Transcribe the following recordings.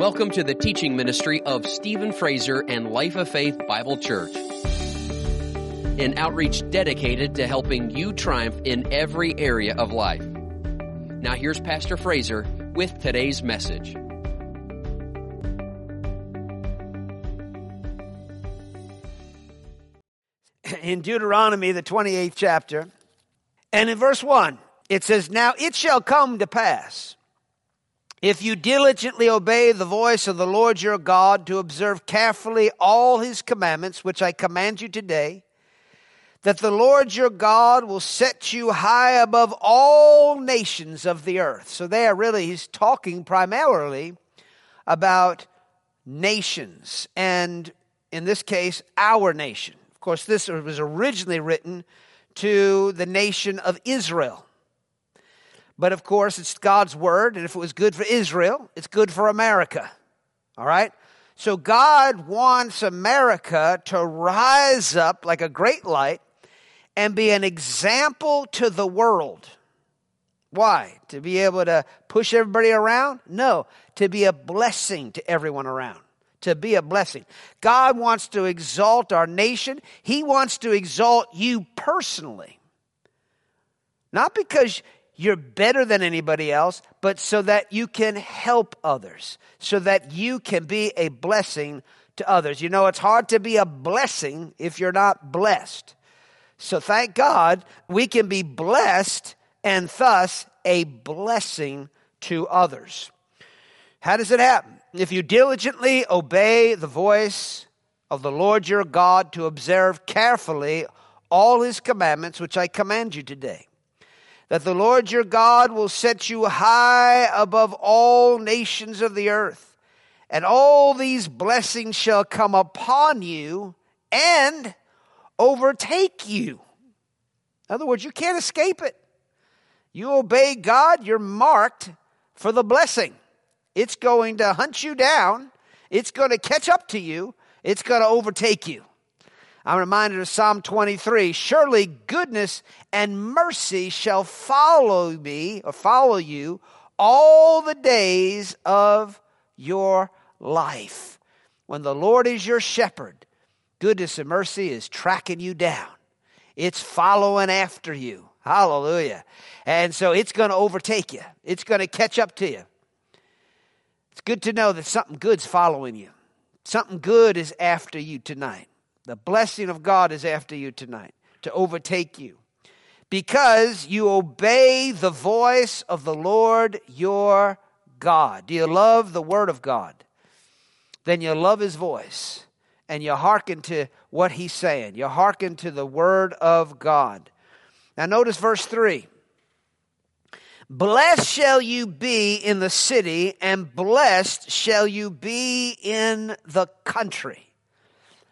Welcome to the teaching ministry of Stephen Fraser and Life of Faith Bible Church. An outreach dedicated to helping you triumph in every area of life. Now here's Pastor Fraser with today's message. in Deuteronomy, the 28th chapter. And in verse 1, it says, Now it shall come to pass, if you diligently obey the voice of the Lord your God to observe carefully all his commandments, which I command you today, that the Lord your God will set you high above all nations of the earth. So, there, really, he's talking primarily about nations, and in this case, our nation. Of course, this was originally written to the nation of Israel. But of course, it's God's word, and if it was good for Israel, it's good for America. All right? So God wants America to rise up like a great light and be an example to the world. Why? To be able to push everybody around? No, to be a blessing to everyone around. To be a blessing. God wants to exalt our nation. He wants to exalt you personally. Not because you're better than anybody else, but so that you can help others, so that you can be a blessing to others. You know, it's hard to be a blessing if you're not blessed. So thank God we can be blessed and thus a blessing to others. How does it happen? If you diligently obey the voice of the Lord your God to observe carefully all his commandments, which I command you today that the Lord your God will set you high above all nations of the earth, and all these blessings shall come upon you and overtake you. In other words, you can't escape it. You obey God, you're marked for the blessing. It's going to hunt you down, it's going to catch up to you, it's going to overtake you. I'm reminded of Psalm 23 Surely goodness and mercy shall follow me or follow you all the days of your life. When the Lord is your shepherd, goodness and mercy is tracking you down, it's following after you. Hallelujah. And so it's going to overtake you, it's going to catch up to you. It's good to know that something good's following you, something good is after you tonight. The blessing of God is after you tonight to overtake you because you obey the voice of the Lord your God. Do you love the Word of God? Then you love His voice and you hearken to what He's saying. You hearken to the Word of God. Now, notice verse 3 Blessed shall you be in the city, and blessed shall you be in the country.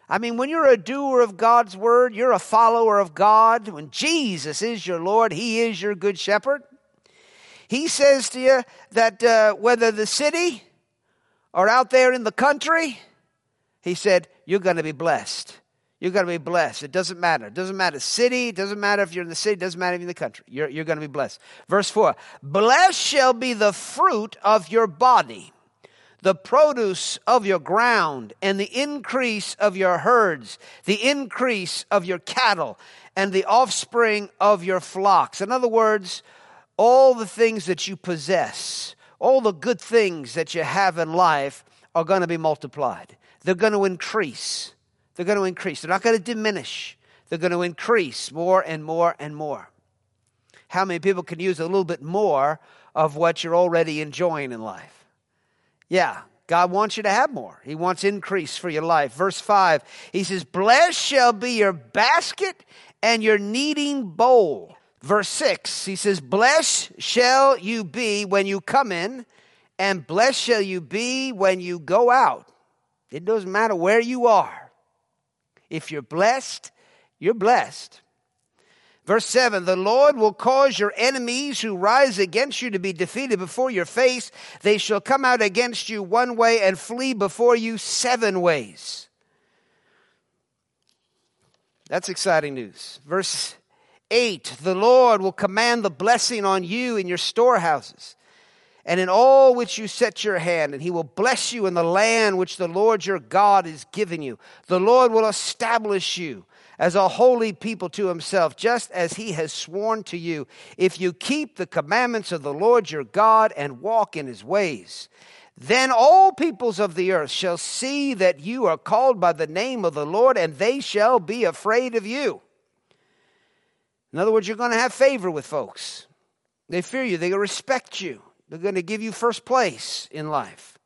I mean, when you're a doer of God's word, you're a follower of God. When Jesus is your Lord, He is your good shepherd. He says to you that uh, whether the city or out there in the country, He said, you're going to be blessed. You're going to be blessed. It doesn't matter. It doesn't matter city. It doesn't matter if you're in the city. It doesn't matter if you're in the country. You're, you're going to be blessed. Verse 4 Blessed shall be the fruit of your body the produce of your ground, and the increase of your herds, the increase of your cattle, and the offspring of your flocks. In other words, all the things that you possess, all the good things that you have in life are going to be multiplied. They're going to increase. They're going to increase. They're not going to diminish. They're going to increase more and more and more. How many people can use a little bit more of what you're already enjoying in life? Yeah, God wants you to have more. He wants increase for your life. Verse 5, he says, Blessed shall be your basket and your kneading bowl. Verse 6, he says, Blessed shall you be when you come in, and blessed shall you be when you go out. It doesn't matter where you are. If you're blessed, you're blessed. Verse 7 The Lord will cause your enemies who rise against you to be defeated before your face. They shall come out against you one way and flee before you seven ways. That's exciting news. Verse 8 The Lord will command the blessing on you in your storehouses and in all which you set your hand, and he will bless you in the land which the Lord your God is giving you. The Lord will establish you as a holy people to himself, just as he has sworn to you, if you keep the commandments of the Lord your God and walk in his ways. Then all peoples of the earth shall see that you are called by the name of the Lord, and they shall be afraid of you. In other words, you're going to have favor with folks. They fear you, they respect you. They're going to give you first place in life.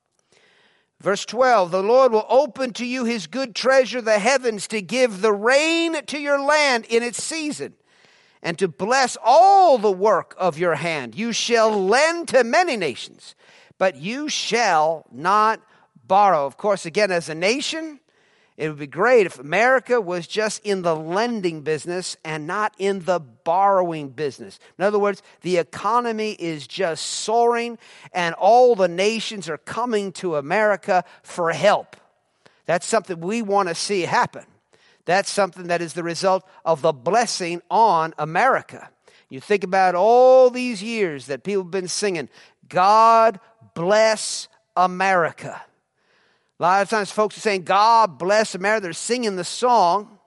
Verse 12 The Lord will open to you his good treasure, the heavens, to give the rain to your land in its season, and to bless all the work of your hand. You shall lend to many nations, but you shall not borrow. Of course, again, as a nation, it would be great if America was just in the lending business and not in the borrowing business. In other words, the economy is just soaring and all the nations are coming to America for help. That's something we want to see happen. That's something that is the result of the blessing on America. You think about all these years that people have been singing, God bless America. A lot of times folks are saying, God bless America. They're singing the song,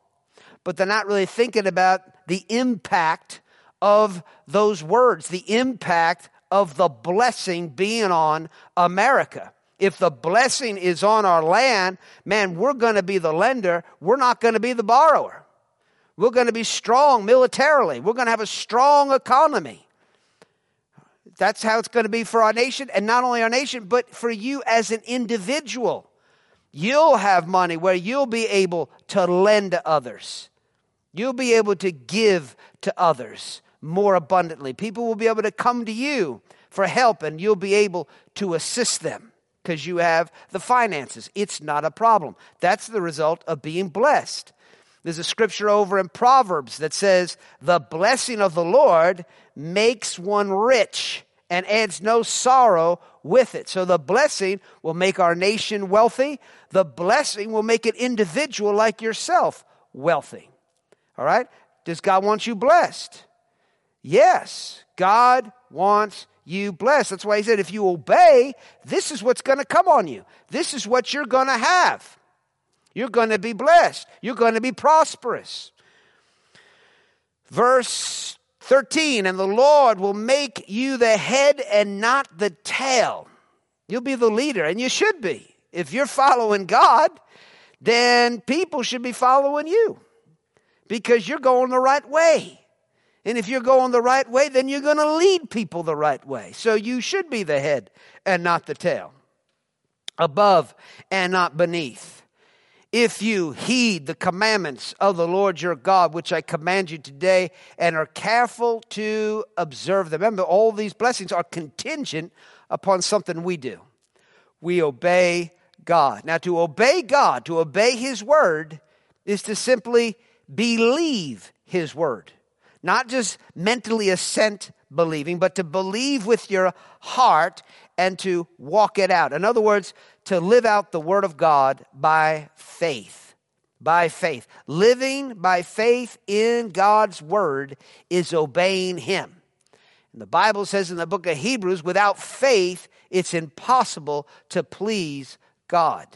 but they're not really thinking about the impact of those words, the impact of the blessing being on America. If the blessing is on our land, man, we're going to be the lender. We're not going to be the borrower. We're going to be strong militarily. We're going to have a strong economy. That's how it's going to be for our nation, and not only our nation, but for you as an individual. You'll have money where you'll be able to lend to others. You'll be able to give to others more abundantly. People will be able to come to you for help and you'll be able to assist them because you have the finances. It's not a problem. That's the result of being blessed. There's a scripture over in Proverbs that says, The blessing of the Lord makes one rich and adds no sorrow with it. So the blessing will make our nation wealthy. The blessing will make an individual like yourself wealthy. All right? Does God want you blessed? Yes, God wants you blessed. That's why he said, if you obey, this is what's going to come on you. This is what you're going to have. You're going to be blessed. You're going to be prosperous. Verse 13, and the Lord will make you the head and not the tail. You'll be the leader, and you should be. If you're following God, then people should be following you because you're going the right way. And if you're going the right way, then you're going to lead people the right way. So you should be the head and not the tail, above and not beneath if you heed the commandments of the Lord your God, which I command you today, and are careful to observe them. Remember, all these blessings are contingent upon something we do. We obey God. Now, to obey God, to obey His word, is to simply believe His word. Not just mentally assent believing, but to believe with your heart and to walk it out. In other words, to live out the Word of God by faith. By faith. Living by faith in God's Word is obeying Him. And the Bible says in the book of Hebrews, without faith, it's impossible to please God.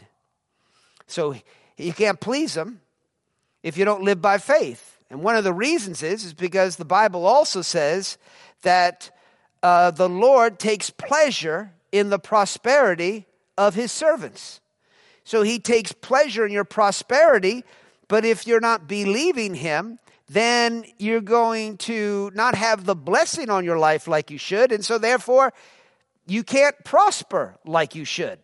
So you can't please Him if you don't live by faith. And one of the reasons is, is because the Bible also says that uh, the Lord takes pleasure in the prosperity of his servants. So he takes pleasure in your prosperity, but if you're not believing him, then you're going to not have the blessing on your life like you should. And so, therefore, you can't prosper like you should.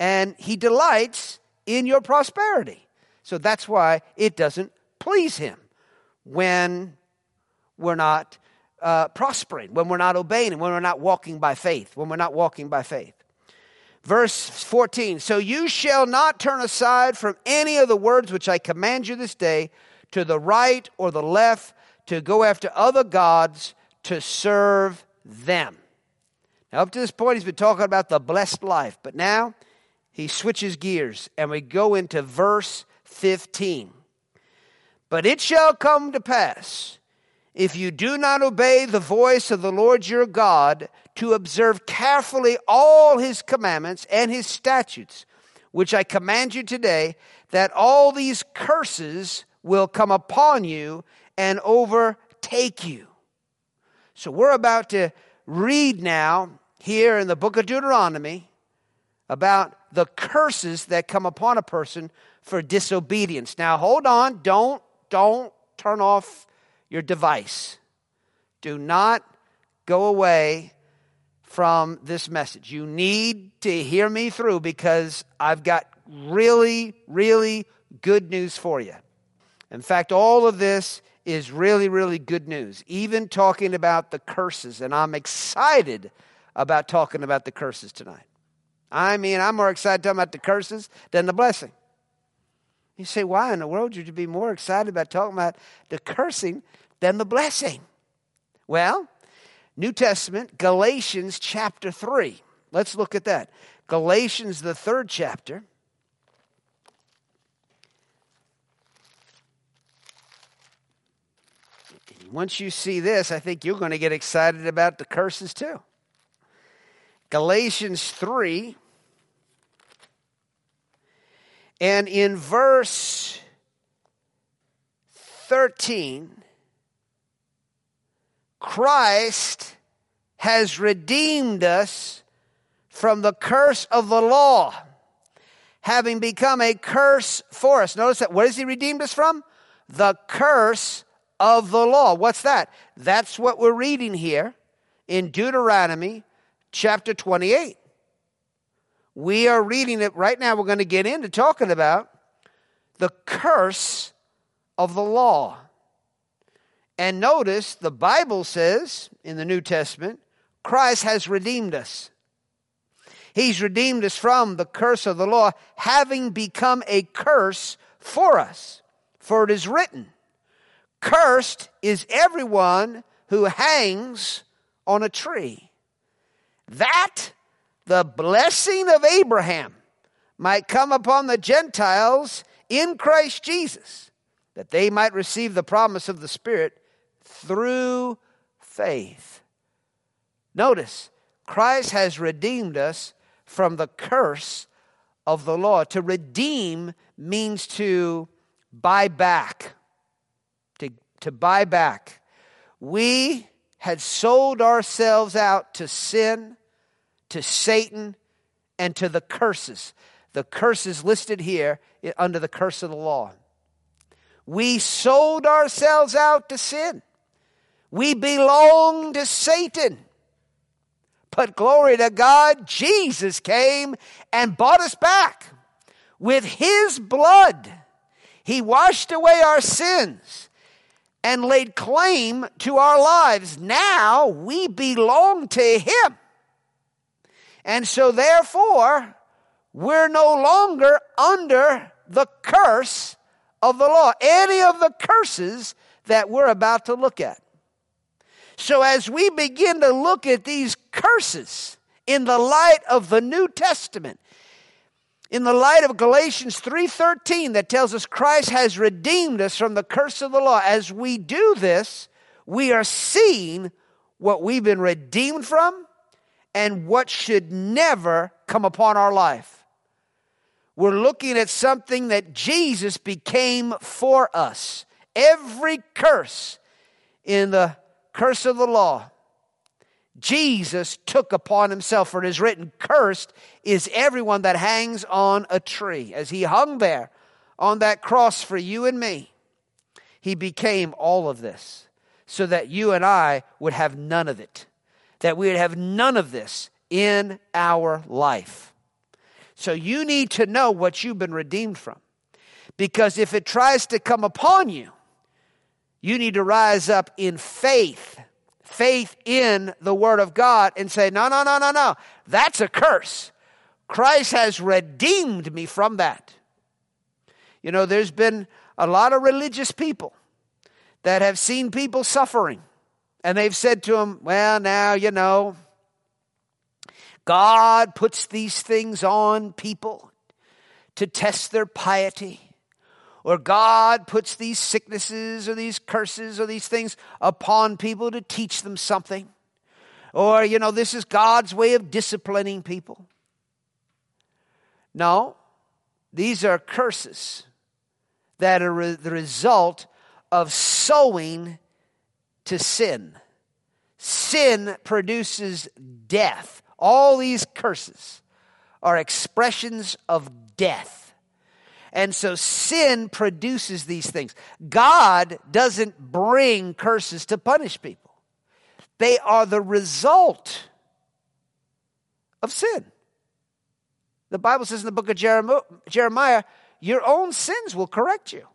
And he delights in your prosperity. So that's why it doesn't please him when we're not uh, prospering, when we're not obeying, and when we're not walking by faith, when we're not walking by faith. Verse 14 So you shall not turn aside from any of the words which I command you this day to the right or the left to go after other gods to serve them. Now, up to this point, he's been talking about the blessed life, but now he switches gears and we go into verse 15. But it shall come to pass if you do not obey the voice of the Lord your God to observe carefully all his commandments and his statutes, which I command you today, that all these curses will come upon you and overtake you. So we're about to read now here in the book of Deuteronomy about the curses that come upon a person for disobedience. Now hold on, don't don't turn off your device. Do not go away from this message. You need to hear me through because I've got really, really good news for you. In fact, all of this is really, really good news, even talking about the curses. And I'm excited about talking about the curses tonight. I mean, I'm more excited talking about the curses than the blessing. You say, why in the world would you be more excited about talking about the cursing than the blessing? Well, New Testament, Galatians chapter 3. Let's look at that. Galatians, the third chapter. Once you see this, I think you're going to get excited about the curses too. Galatians 3. And in verse 13, Christ has redeemed us from the curse of the law, having become a curse for us. Notice that. What has He redeemed us from? The curse of the law. What's that? That's what we're reading here in Deuteronomy chapter 28. We are reading it right now. We're going to get into talking about the curse of the law. And notice the Bible says in the New Testament, Christ has redeemed us. He's redeemed us from the curse of the law, having become a curse for us. For it is written, Cursed is everyone who hangs on a tree. That the blessing of Abraham might come upon the Gentiles in Christ Jesus, that they might receive the promise of the Spirit through faith. Notice, Christ has redeemed us from the curse of the law. To redeem means to buy back. To, to buy back. We had sold ourselves out to sin, to Satan, and to the curses. The curses listed here under the curse of the law. We sold ourselves out to sin. We belong to Satan. But glory to God, Jesus came and bought us back with his blood. He washed away our sins and laid claim to our lives. Now we belong to him. And so, therefore, we're no longer under the curse of the law, any of the curses that we're about to look at. So as we begin to look at these curses in the light of the New Testament, in the light of Galatians 3:13 that tells us Christ has redeemed us from the curse of the law, as we do this, we are seeing what we've been redeemed from and what should never come upon our life. We're looking at something that Jesus became for us. Every curse in the curse of the law, Jesus took upon himself. For it is written, Cursed is everyone that hangs on a tree. As he hung there on that cross for you and me, he became all of this so that you and I would have none of it, that we would have none of this in our life. So you need to know what you've been redeemed from. Because if it tries to come upon you, you need to rise up in faith, faith in the Word of God, and say, No, no, no, no, no. That's a curse. Christ has redeemed me from that. You know, there's been a lot of religious people that have seen people suffering, and they've said to him, Well, now, you know, God puts these things on people to test their piety or God puts these sicknesses or these curses or these things upon people to teach them something. Or, you know, this is God's way of disciplining people. No, these are curses that are the result of sowing to sin. Sin produces death. All these curses are expressions of death. And so sin produces these things. God doesn't bring curses to punish people, they are the result of sin. The Bible says in the book of Jeremiah, your own sins will correct you.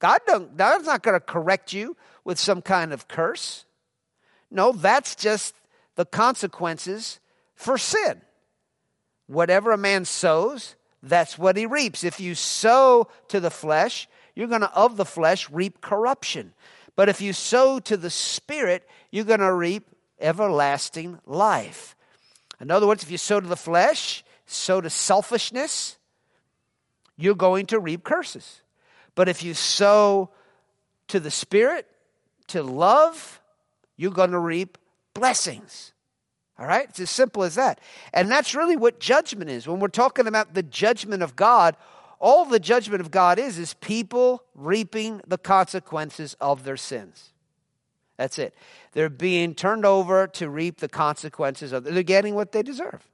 God don't, God's not going to correct you with some kind of curse. No, that's just the consequences for sin. Whatever a man sows, that's what he reaps. If you sow to the flesh, you're going to, of the flesh, reap corruption. But if you sow to the Spirit, you're going to reap everlasting life. In other words, if you sow to the flesh, sow to selfishness, you're going to reap curses. But if you sow to the Spirit, to love, you're going to reap blessings. All right? It's as simple as that. And that's really what judgment is. When we're talking about the judgment of God, all the judgment of God is is people reaping the consequences of their sins. That's it. They're being turned over to reap the consequences of they're getting what they deserve.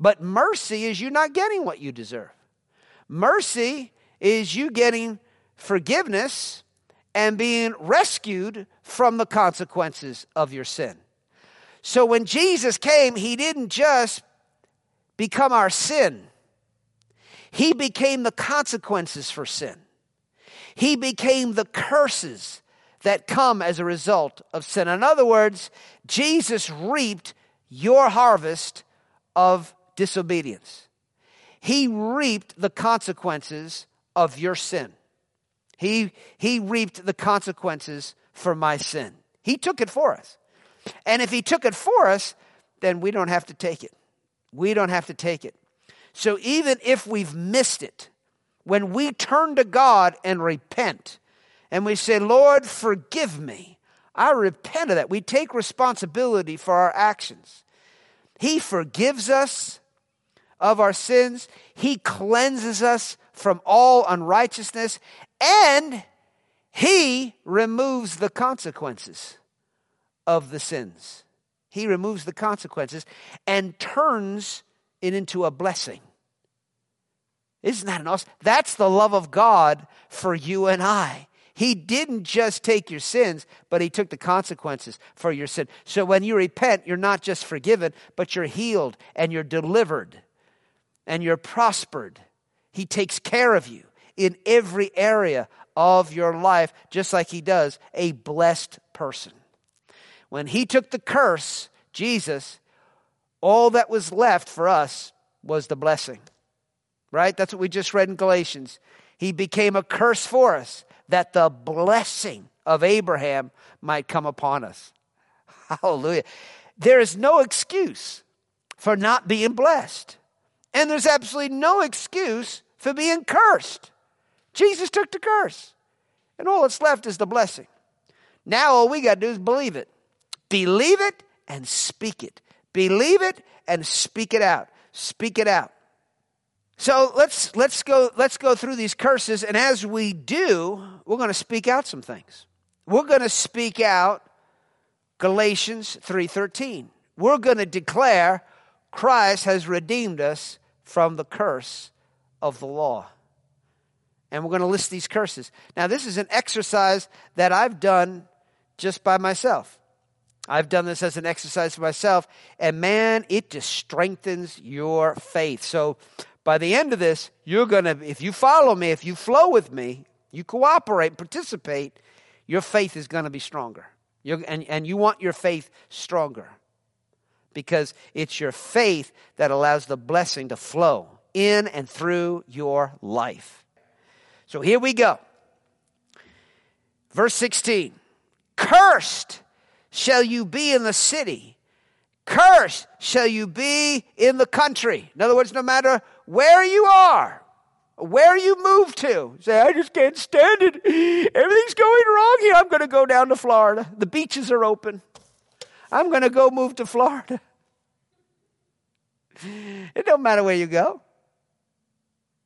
But mercy is you not getting what you deserve. Mercy is you getting forgiveness and being rescued from the consequences of your sin. So when Jesus came, he didn't just become our sin, he became the consequences for sin. He became the curses that come as a result of sin. In other words, Jesus reaped your harvest of disobedience. He reaped the consequences of your sin. He, he reaped the consequences for my sin. He took it for us. And if he took it for us, then we don't have to take it. We don't have to take it. So even if we've missed it, when we turn to God and repent, and we say, Lord, forgive me, I repent of that. We take responsibility for our actions. He forgives us of our sins, He cleanses us from all unrighteousness, and He removes the consequences of the sins. He removes the consequences and turns it into a blessing. Isn't that an awesome? That's the love of God for you and I. He didn't just take your sins, but He took the consequences for your sin. So when you repent, you're not just forgiven, but you're healed and you're delivered and you're prospered. He takes care of you in every area of your life, just like He does a blessed person. When he took the curse, Jesus, all that was left for us was the blessing. Right? That's what we just read in Galatians. He became a curse for us that the blessing of Abraham might come upon us. Hallelujah. There is no excuse for not being blessed. And there's absolutely no excuse for being cursed. Jesus took the curse. And all that's left is the blessing. Now all we got to do is believe it. Believe it and speak it. Believe it and speak it out. Speak it out. So let's let's go let's go through these curses and as we do, we're going to speak out some things. We're going to speak out Galatians 3:13. We're going to declare Christ has redeemed us from the curse of the law. And we're going to list these curses. Now this is an exercise that I've done just by myself. I've done this as an exercise for myself, and man, it just strengthens your faith. So by the end of this, you're going to, if you follow me, if you flow with me, you cooperate, participate, your faith is going to be stronger. You're, and, and you want your faith stronger because it's your faith that allows the blessing to flow in and through your life. So here we go. Verse 16 Cursed shall you be in the city. Cursed shall you be in the country. In other words, no matter where you are, where you move to, say, I just can't stand it. Everything's going wrong here. I'm going to go down to Florida. The beaches are open. I'm going to go move to Florida. It don't matter where you go.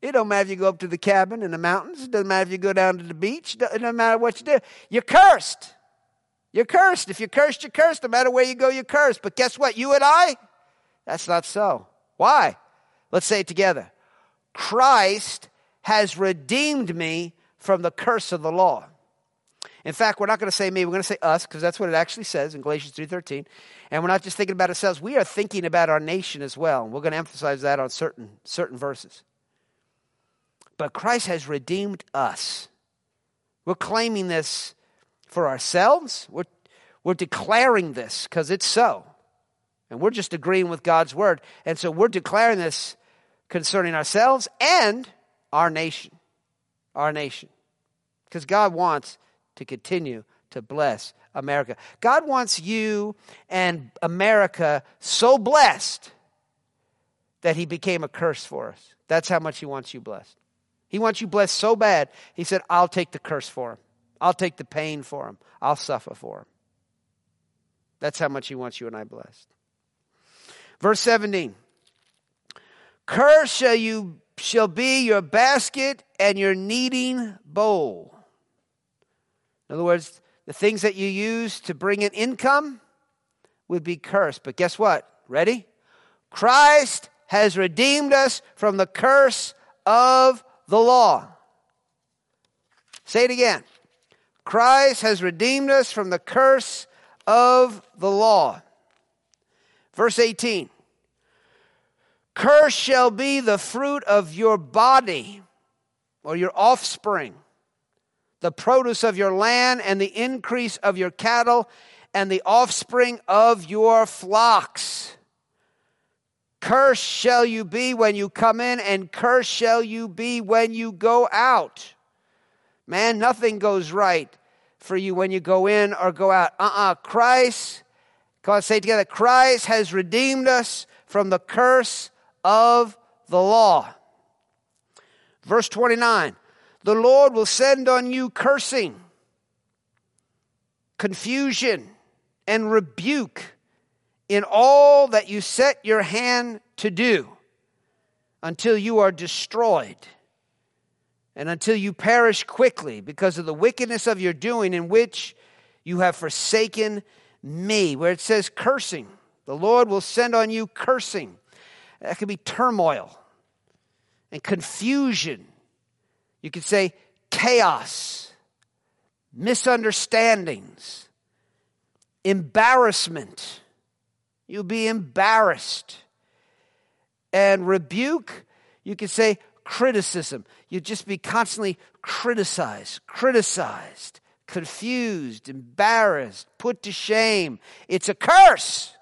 It don't matter if you go up to the cabin in the mountains. It doesn't matter if you go down to the beach. It doesn't matter what you do. You're cursed. You're cursed. If you're cursed, you're cursed. No matter where you go, you're cursed. But guess what? You and I, that's not so. Why? Let's say it together. Christ has redeemed me from the curse of the law. In fact, we're not going to say me, we're going to say us because that's what it actually says in Galatians 3:13. And we're not just thinking about ourselves, we are thinking about our nation as well. And We're going to emphasize that on certain certain verses. But Christ has redeemed us. We're claiming this for ourselves. We're, we're declaring this because it's so. And we're just agreeing with God's word. And so we're declaring this concerning ourselves and our nation. Our nation. Because God wants to continue to bless America. God wants you and America so blessed that He became a curse for us. That's how much He wants you blessed. He wants you blessed so bad, He said, I'll take the curse for Him. I'll take the pain for him. I'll suffer for him. That's how much he wants you and I blessed. Verse 17. Curse shall you shall be your basket and your kneading bowl. In other words, the things that you use to bring in income would be cursed. But guess what? Ready? Christ has redeemed us from the curse of the law. Say it again. Christ has redeemed us from the curse of the law. Verse 18 Curse shall be the fruit of your body or your offspring, the produce of your land, and the increase of your cattle, and the offspring of your flocks. Cursed shall you be when you come in, and cursed shall you be when you go out. Man, nothing goes right for you when you go in or go out. Uh uh-uh. uh Christ, God say together, Christ has redeemed us from the curse of the law. Verse 29 The Lord will send on you cursing, confusion, and rebuke in all that you set your hand to do until you are destroyed and until you perish quickly because of the wickedness of your doing, in which you have forsaken me. Where it says cursing, the Lord will send on you cursing. That could be turmoil and confusion. You could say chaos, misunderstandings, embarrassment. You'll be embarrassed. And rebuke, you could say criticism. You'd just be constantly criticized, criticized, confused, embarrassed, put to shame. It's a curse.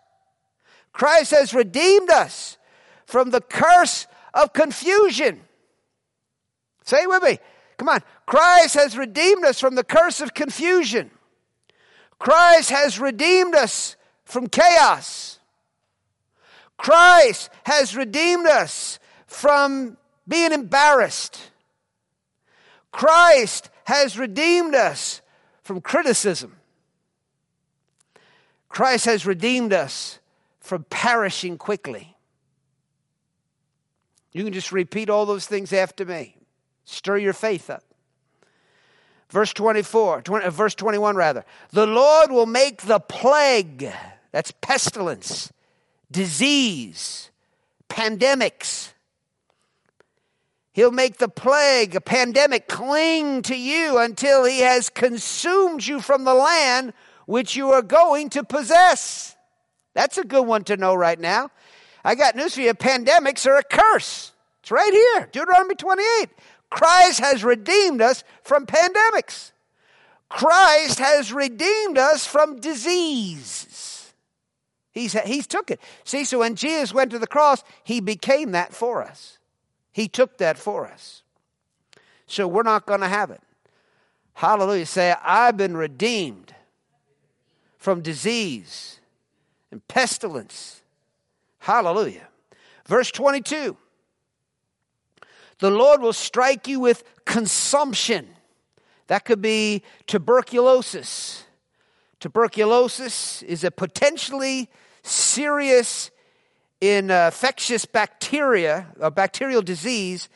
Christ has redeemed us from the curse of confusion. Say with me. Come on. Christ has redeemed us from the curse of confusion. Christ has redeemed us from chaos. Christ has redeemed us from being embarrassed. Christ has redeemed us from criticism. Christ has redeemed us from perishing quickly. You can just repeat all those things after me. Stir your faith up. Verse 24, 20, uh, verse 21 rather. The Lord will make the plague, that's pestilence, disease, pandemics, He'll make the plague, a pandemic, cling to you until he has consumed you from the land which you are going to possess. That's a good one to know right now. I got news for you pandemics are a curse. It's right here, Deuteronomy 28. Christ has redeemed us from pandemics. Christ has redeemed us from disease. He's, he's took it. See, so when Jesus went to the cross, he became that for us. He took that for us. So we're not going to have it. Hallelujah. Say, I've been redeemed from disease and pestilence. Hallelujah. Verse 22 The Lord will strike you with consumption. That could be tuberculosis, Tuberculosis is a potentially serious infectious bacteria, a bacterial disease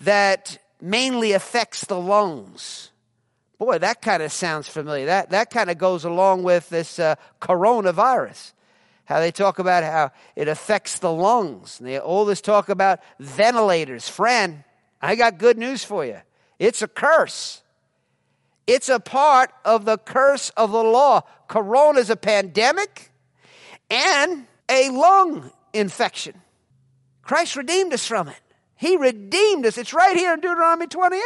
that mainly affects the lungs. Boy, that kind of sounds familiar. That, that kind of goes along with this uh, coronavirus. How they talk about how it affects the lungs. And they always talk about ventilators. Friend, I got good news for you. It's a curse. It's a part of the curse of the law. Corona is a pandemic and a lung infection. Christ redeemed us from it. He redeemed us. It's right here in Deuteronomy 28.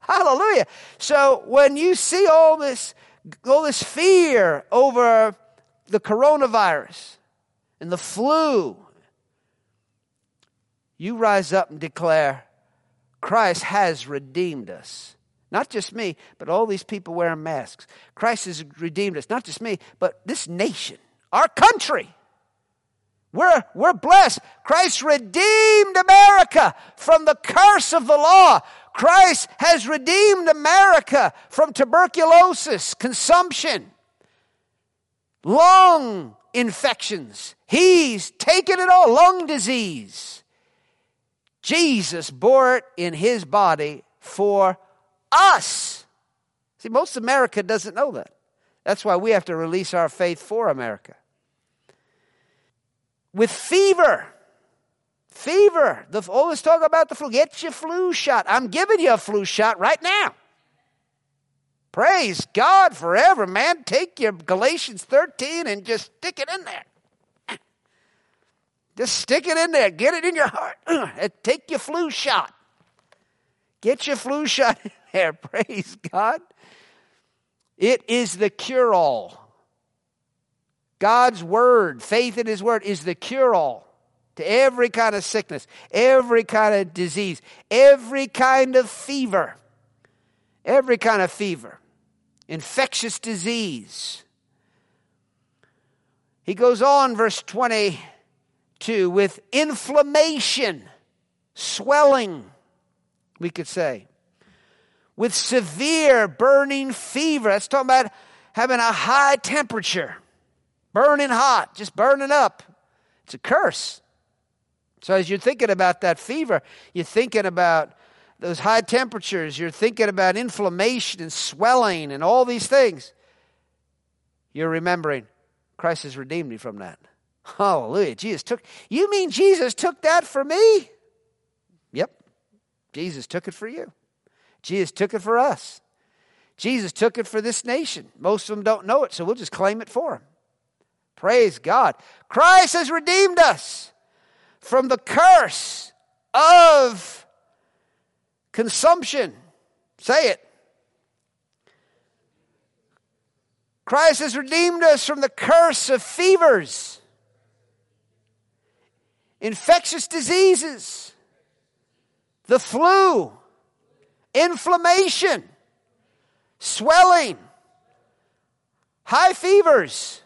Hallelujah. So when you see all this, all this fear over the coronavirus and the flu, you rise up and declare, Christ has redeemed us. Not just me, but all these people wearing masks. Christ has redeemed us. Not just me, but this nation, our country. We're, we're blessed. Christ redeemed America from the curse of the law. Christ has redeemed America from tuberculosis, consumption, lung infections. He's taken it all, lung disease. Jesus bore it in his body for us. See, most America doesn't know that. That's why we have to release our faith for America. With fever, fever, the, all this talk about the flu, get your flu shot. I'm giving you a flu shot right now. Praise God forever, man. Take your Galatians 13 and just stick it in there. Just stick it in there. Get it in your heart. Take your flu shot. Get your flu shot in there. Praise God. It is the cure all. God's word, faith in his word, is the cure all to every kind of sickness, every kind of disease, every kind of fever, every kind of fever, infectious disease. He goes on, verse 22, with inflammation, swelling, we could say, with severe burning fever. That's talking about having a high temperature, burning hot, just burning up. It's a curse. So as you're thinking about that fever, you're thinking about those high temperatures, you're thinking about inflammation and swelling and all these things. You're remembering Christ has redeemed me from that. Hallelujah. Jesus took You mean Jesus took that for me? Yep. Jesus took it for you. Jesus took it for us. Jesus took it for this nation. Most of them don't know it, so we'll just claim it for them. Praise God. Christ has redeemed us from the curse of consumption. Say it. Christ has redeemed us from the curse of fevers, infectious diseases, the flu, inflammation, swelling, high fevers.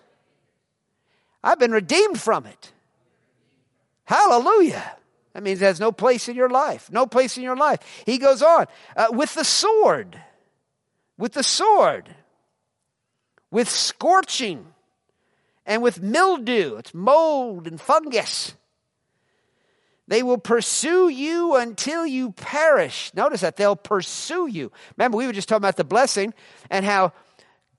I've been redeemed from it. Hallelujah. That means it has no place in your life. No place in your life. He goes on uh, with the sword, with the sword, with scorching, and with mildew. It's mold and fungus. They will pursue you until you perish. Notice that they'll pursue you. Remember, we were just talking about the blessing and how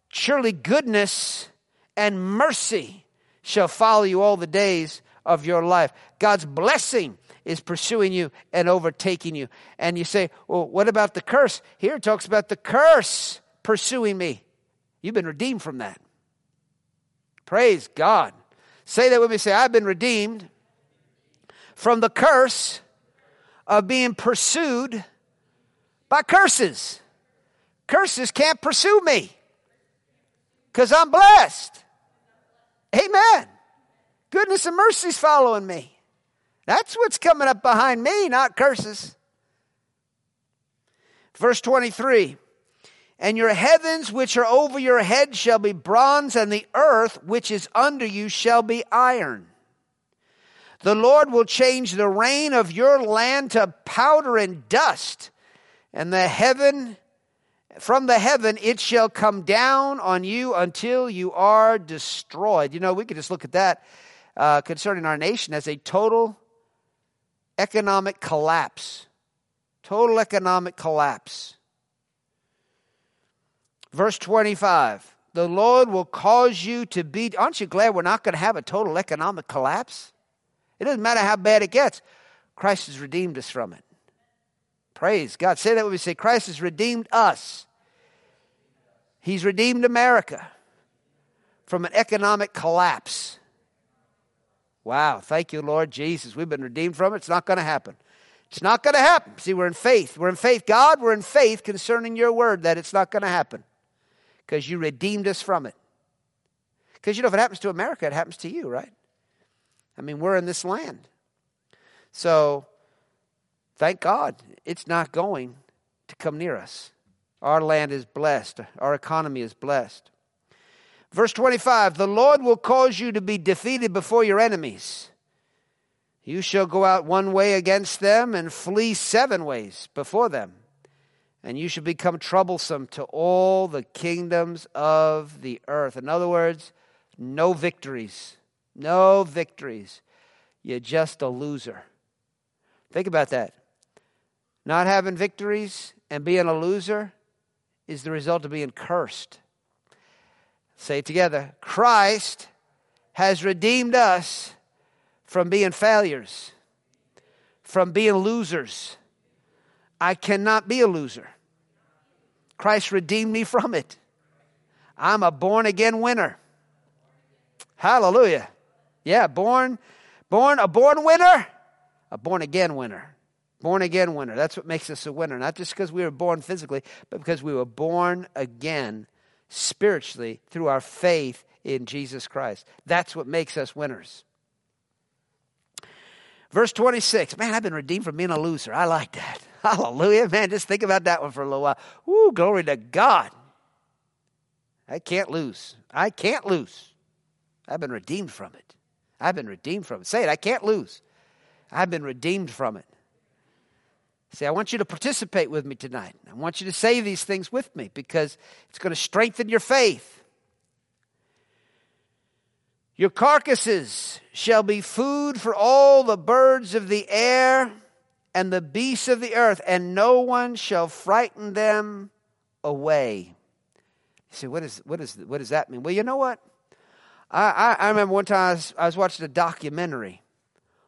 surely goodness and mercy shall follow you all the days of your life. God's blessing is pursuing you and overtaking you. And you say, well, what about the curse? Here it talks about the curse pursuing me. You've been redeemed from that. Praise God. Say that with me. Say, I've been redeemed from the curse of being pursued by curses. Curses can't pursue me because I'm blessed. Amen. Goodness and mercy's following me. That's what's coming up behind me, not curses. Verse 23 And your heavens which are over your head shall be bronze, and the earth which is under you shall be iron. The Lord will change the rain of your land to powder and dust, and the heaven from the heaven it shall come down on you until you are destroyed. You know, we could just look at that uh, concerning our nation as a total economic collapse. Total economic collapse. Verse 25 The Lord will cause you to be. Aren't you glad we're not going to have a total economic collapse? It doesn't matter how bad it gets, Christ has redeemed us from it. Praise God. Say that when we say, Christ has redeemed us. He's redeemed America from an economic collapse. Wow. Thank you, Lord Jesus. We've been redeemed from it. It's not going to happen. It's not going to happen. See, we're in faith. We're in faith. God, we're in faith concerning your word that it's not going to happen because you redeemed us from it. Because, you know, if it happens to America, it happens to you, right? I mean, we're in this land. So, thank God it's not going to come near us. Our land is blessed, our economy is blessed. Verse 25 The Lord will cause you to be defeated before your enemies. You shall go out one way against them and flee seven ways before them. And you shall become troublesome to all the kingdoms of the earth. In other words, no victories. No victories. You're just a loser. Think about that. Not having victories and being a loser is the result of being cursed. Say it together Christ has redeemed us from being failures, from being losers. I cannot be a loser. Christ redeemed me from it. I'm a born again winner. Hallelujah. Yeah, born born a born winner, a born again winner. Born again winner. That's what makes us a winner. Not just because we were born physically, but because we were born again spiritually through our faith in Jesus Christ. That's what makes us winners. Verse 26. Man, I've been redeemed from being a loser. I like that. Hallelujah. Man, just think about that one for a little while. Woo, glory to God. I can't lose. I can't lose. I've been redeemed from it. I've been redeemed from it. Say it. I can't lose. I've been redeemed from it. Say, I want you to participate with me tonight. I want you to say these things with me because it's going to strengthen your faith. Your carcasses shall be food for all the birds of the air and the beasts of the earth, and no one shall frighten them away. You say, what, is, what, is, what does that mean? Well, you know what? I, I, I remember one time I was, I was watching a documentary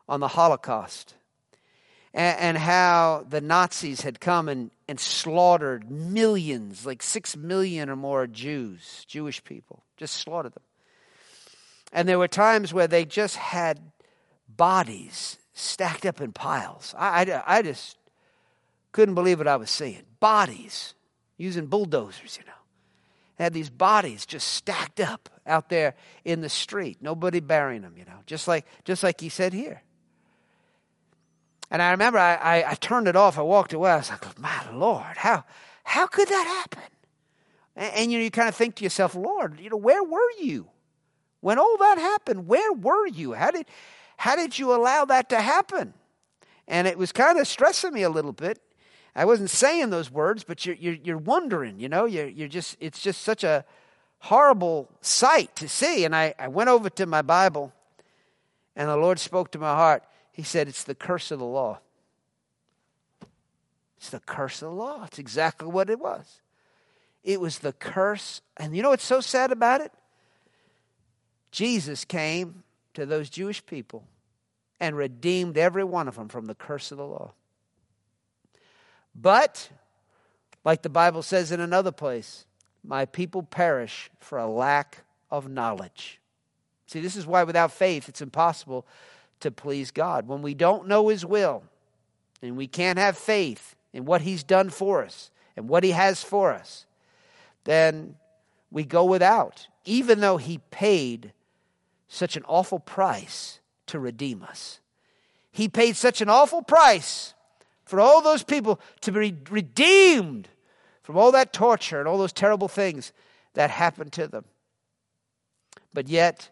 on the Holocaust and, how the Nazis had come and, and slaughtered millions, like six million or more Jews, Jewish people, just slaughtered them. And there were times where they just had bodies stacked up in piles. I, I, I just couldn't believe what I was seeing. Bodies using bulldozers, you know. Had these bodies just stacked up out there in the street. Nobody burying them, you know, just like just like he said here. And I remember I, I, I, turned it off. I walked away. I was like, my Lord, how, how could that happen? And, and, you know, you kind of think to yourself, Lord, you know, where were you when all that happened? Where were you? How did, how did you allow that to happen? And it was kind of stressing me a little bit. I wasn't saying those words, but you're, you're, you're wondering, you know, you're, you're just, it's just such a horrible sight to see. And I, I went over to my Bible, and the Lord spoke to my heart. He said, It's the curse of the law. It's the curse of the law. It's exactly what it was. It was the curse. And you know what's so sad about it? Jesus came to those Jewish people and redeemed every one of them from the curse of the law. But, like the Bible says in another place, my people perish for a lack of knowledge. See, this is why without faith it's impossible to please God. When we don't know His will and we can't have faith in what He's done for us and what He has for us, then we go without, even though He paid such an awful price to redeem us. He paid such an awful price for all those people to be redeemed from all that torture and all those terrible things that happened to them. But yet,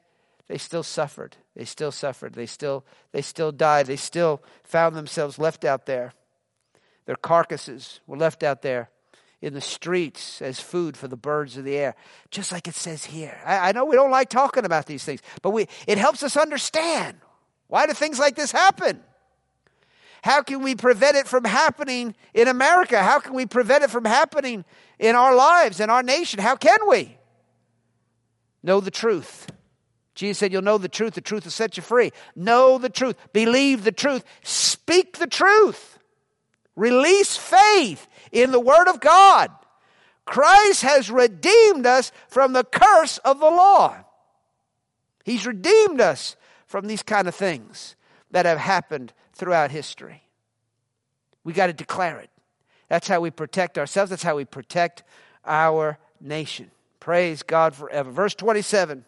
they still suffered. They still suffered. They still, they still died. They still found themselves left out there. Their carcasses were left out there in the streets as food for the birds of the air, just like it says here. I, I know we don't like talking about these things, but we, it helps us understand why do things like this happen? How can we prevent it from happening in America? How can we prevent it from happening in our lives, in our nation? How can we? Know the truth. Jesus said, You'll know the truth. The truth will set you free. Know the truth. Believe the truth. Speak the truth. Release faith in the Word of God. Christ has redeemed us from the curse of the law. He's redeemed us from these kind of things that have happened throughout history. We got to declare it. That's how we protect ourselves. That's how we protect our nation. Praise God forever. Verse 27.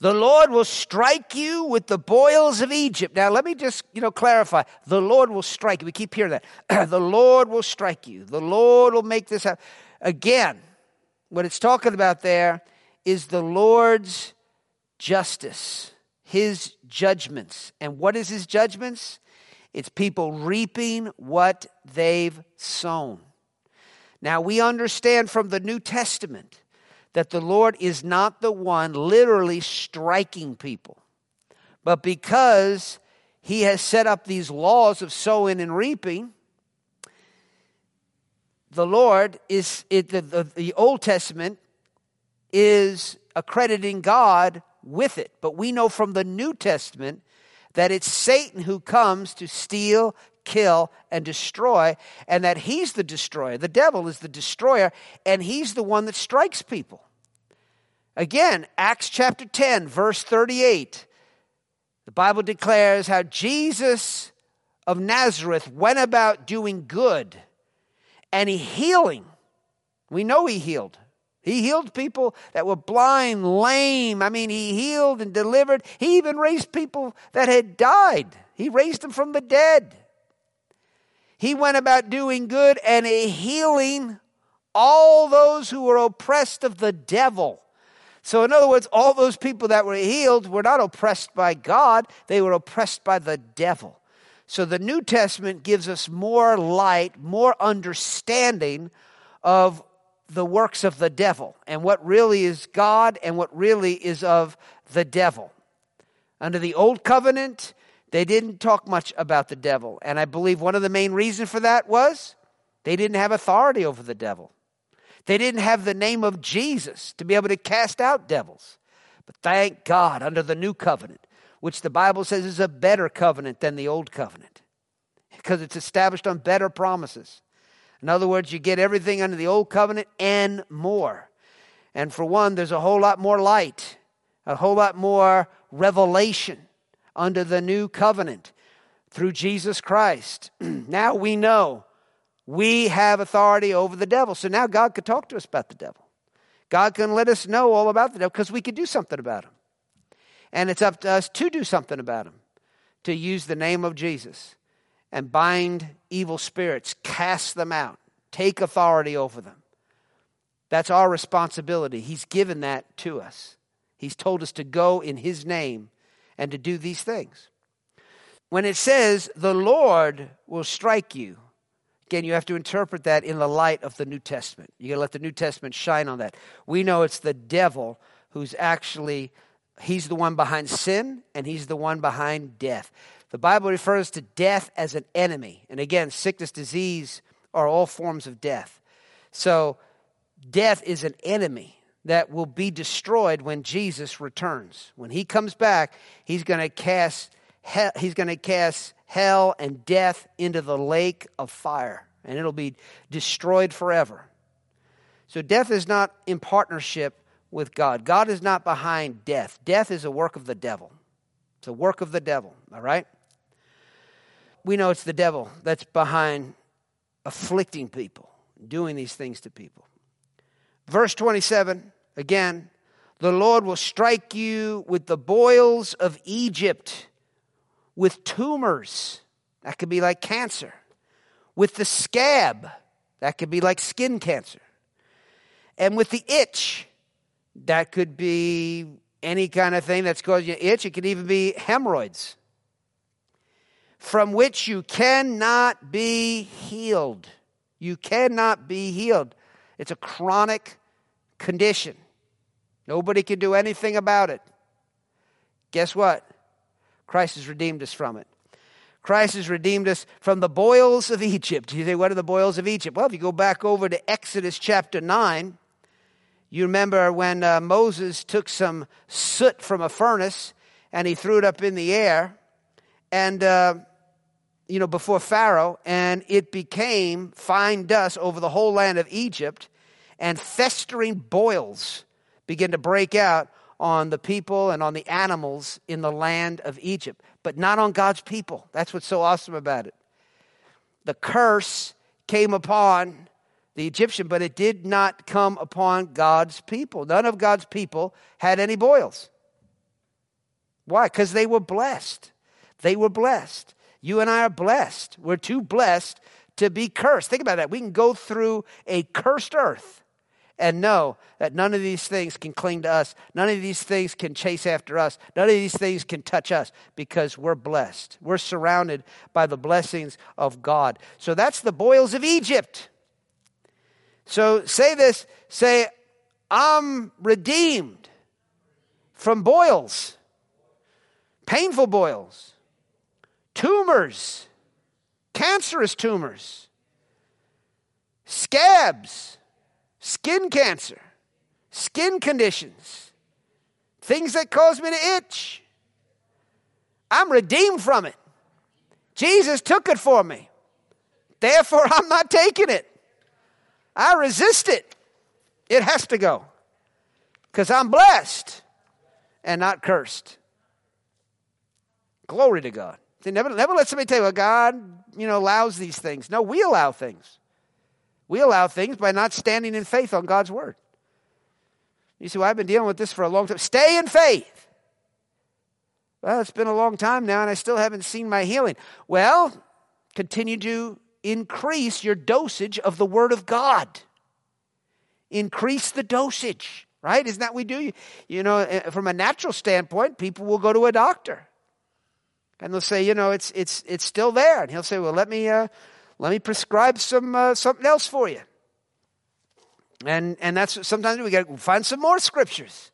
The Lord will strike you with the boils of Egypt. Now, let me just, you know, clarify. The Lord will strike you. We keep hearing that. the Lord will strike you. The Lord will make this happen. Again, what it's talking about there is the Lord's justice, his judgments. And what is his judgments? It's people reaping what they've sown. Now, we understand from the New Testament that the Lord is not the one literally striking people, but because he has set up these laws of sowing and reaping, the Lord is, it, the, the, the Old Testament is accrediting God with it. But we know from the New Testament that it's Satan who comes to steal, kill, and destroy, and that he's the destroyer. The devil is the destroyer, and he's the one that strikes people. Again, Acts chapter 10, verse 38, the Bible declares how Jesus of Nazareth went about doing good and he healing. We know he healed. He healed people that were blind, lame. I mean, he healed and delivered. He even raised people that had died. He raised them from the dead. He went about doing good and healing all those who were oppressed of the devil so, in other words, all those people that were healed were not oppressed by God, they were oppressed by the devil. So, the New Testament gives us more light, more understanding of the works of the devil and what really is God and what really is of the devil. Under the Old Covenant, they didn't talk much about the devil. And I believe one of the main reasons for that was they didn't have authority over the devil. They didn't have the name of Jesus to be able to cast out devils. But thank God, under the new covenant, which the Bible says is a better covenant than the old covenant, because it's established on better promises. In other words, you get everything under the old covenant and more. And for one, there's a whole lot more light, a whole lot more revelation under the new covenant through Jesus Christ. now we know we have authority over the devil. So now God could talk to us about the devil. God can let us know all about the devil because we could do something about him. And it's up to us to do something about him, to use the name of Jesus and bind evil spirits, cast them out, take authority over them. That's our responsibility. He's given that to us. He's told us to go in His name and to do these things. When it says, the Lord will strike you, Again, you have to interpret that in the light of the New Testament. You got to let the New Testament shine on that. We know it's the devil who's actually he's the one behind sin and he's the one behind death. The Bible refers to death as an enemy. And again, sickness, disease are all forms of death. So death is an enemy that will be destroyed when Jesus returns. When he comes back, he's going to cast he's going to cast hell, and death into the lake of fire, and it'll be destroyed forever. So, death is not in partnership with God. God is not behind death. Death is a work of the devil. It's a work of the devil, all right? We know it's the devil that's behind afflicting people, doing these things to people. Verse 27, again, the Lord will strike you with the boils of Egypt with tumors. That could be like cancer. With the scab. That could be like skin cancer. And with the itch. That could be any kind of thing that's causing you itch. It could even be hemorrhoids. From which you cannot be healed. You cannot be healed. It's a chronic condition. Nobody can do anything about it. Guess what? Christ has redeemed us from it. Christ has redeemed us from the boils of Egypt. You say, what are the boils of Egypt? Well, if you go back over to Exodus chapter 9, you remember when uh, Moses took some soot from a furnace and he threw it up in the air, and, uh, you know, before Pharaoh, and it became fine dust over the whole land of Egypt, and festering boils began to break out on the people and on the animals in the land of Egypt, but not on God's people. That's what's so awesome about it. The curse came upon the Egyptian, but it did not come upon God's people. None of God's people had any boils. Why? Because they were blessed. They were blessed. You and I are blessed. We're too blessed to be cursed. Think about that. We can go through a cursed earth and know that none of these things can cling to us. None of these things can chase after us. None of these things can touch us because we're blessed. We're surrounded by the blessings of God. So that's the boils of Egypt. So say this say, I'm redeemed from boils, painful boils, tumors, cancerous tumors, scabs skin cancer, skin conditions, things that cause me to itch. I'm redeemed from it. Jesus took it for me. Therefore, I'm not taking it. I resist it. It has to go because I'm blessed and not cursed. Glory to God. See, never, never let somebody tell you, well, God, you know, allows these things. No, we allow things. We allow things by not standing in faith on God's word. You see, well, I've been dealing with this for a long time. Stay in faith. Well, it's been a long time now, and I still haven't seen my healing. Well, continue to increase your dosage of the Word of God. Increase the dosage, right? Isn't that what we do? You know, eh, from a natural standpoint, people will go to a doctor, and they'll say, you know, it's it's it's still there, and he'll say, well, let me. Uh, let me prescribe some uh, something else for you. And and that's sometimes we got to find some more scriptures.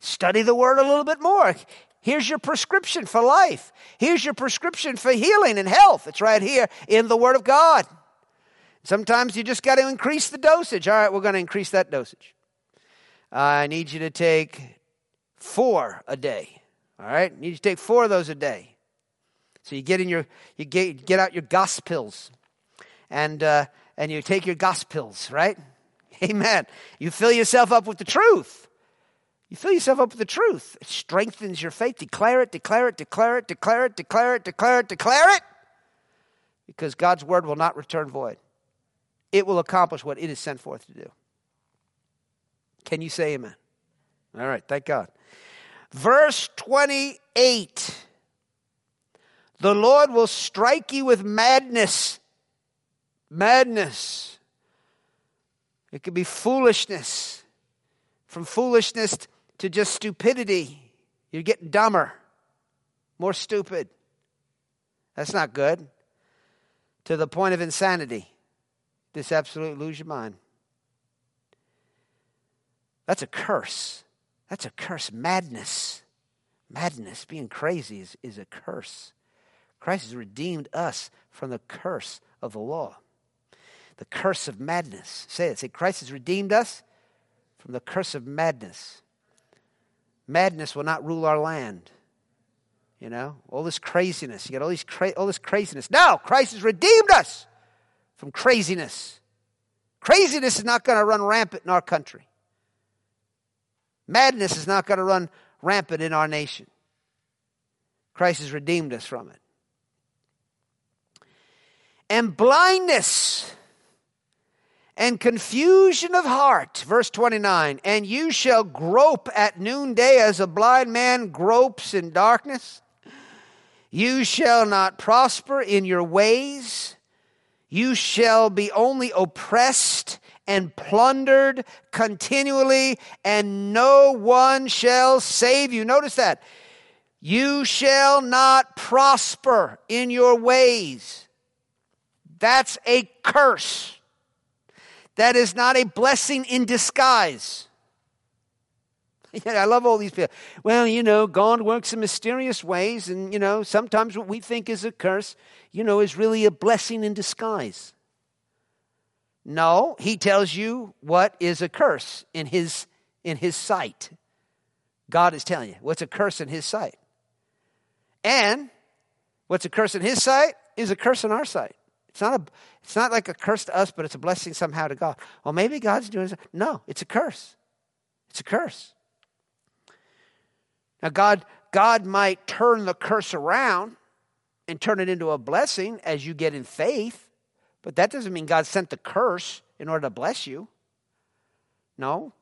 Study the word a little bit more. Here's your prescription for life. Here's your prescription for healing and health. It's right here in the word of God. Sometimes you just got to increase the dosage. All right, we're going to increase that dosage. I need you to take four a day. All right, I need you to take four of those a day. So you get in your you get get out your Gospels and, uh, and you take your gospels, right? Amen. You fill yourself up with the truth. You fill yourself up with the truth. It strengthens your faith. Declare it, declare it, declare it, declare it, declare it, declare it, declare it. Because God's word will not return void. It will accomplish what it is sent forth to do. Can you say amen? All right, thank God. Verse 28 The Lord will strike you with madness madness. It could be foolishness. From foolishness to just stupidity, you're getting dumber, more stupid. That's not good. To the point of insanity. Just absolutely lose your mind. That's a curse. That's a curse. Madness. Madness, being crazy, is, is a curse. Christ has redeemed us from the curse of the law the curse of madness. Say it. Say, Christ has redeemed us from the curse of madness. Madness will not rule our land. You know, all this craziness. You got all, these cra- all this craziness. Now, Christ has redeemed us from craziness. Craziness is not going to run rampant in our country. Madness is not going to run rampant in our nation. Christ has redeemed us from it. And blindness and confusion of heart. Verse 29 And you shall grope at noonday as a blind man gropes in darkness. You shall not prosper in your ways. You shall be only oppressed and plundered continually, and no one shall save you. Notice that. You shall not prosper in your ways. That's a curse. That is not a blessing in disguise. Yeah, I love all these people. Well, you know, God works in mysterious ways, and, you know, sometimes what we think is a curse, you know, is really a blessing in disguise. No, he tells you what is a curse in his, in his sight. God is telling you what's a curse in his sight. And what's a curse in his sight is a curse in our sight. It's not, a, it's not like a curse to us, but it's a blessing somehow to God. Well, maybe God's doing. No, it's a curse. It's a curse. Now, God, God might turn the curse around and turn it into a blessing as you get in faith, but that doesn't mean God sent the curse in order to bless you. No.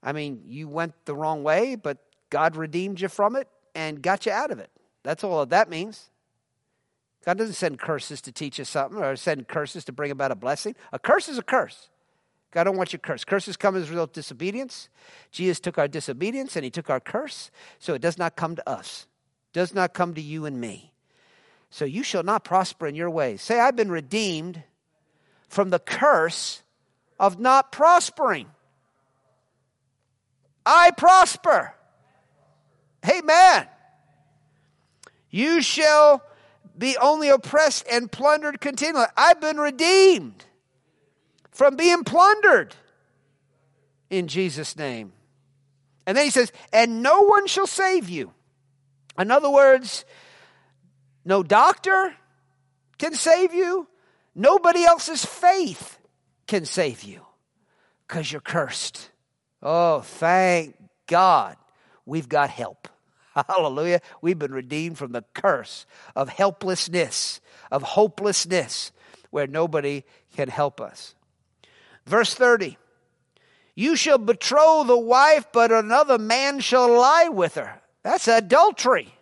I mean, you went the wrong way, but God redeemed you from it and got you out of it. That's all that means. God doesn't send curses to teach us something or send curses to bring about a blessing. A curse is a curse. God don't want you cursed. Curses come as a result of disobedience. Jesus took our disobedience and he took our curse, so it does not come to us. It does not come to you and me. So you shall not prosper in your ways. Say, I've been redeemed from the curse of not prospering. I prosper. Amen. You shall be only oppressed and plundered continually. I've been redeemed from being plundered in Jesus' name. And then he says, and no one shall save you. In other words, no doctor can save you. Nobody else's faith can save you because you're cursed. Oh, thank God we've got help. Hallelujah. We've been redeemed from the curse of helplessness, of hopelessness, where nobody can help us. Verse 30 You shall betroth the wife, but another man shall lie with her. That's adultery.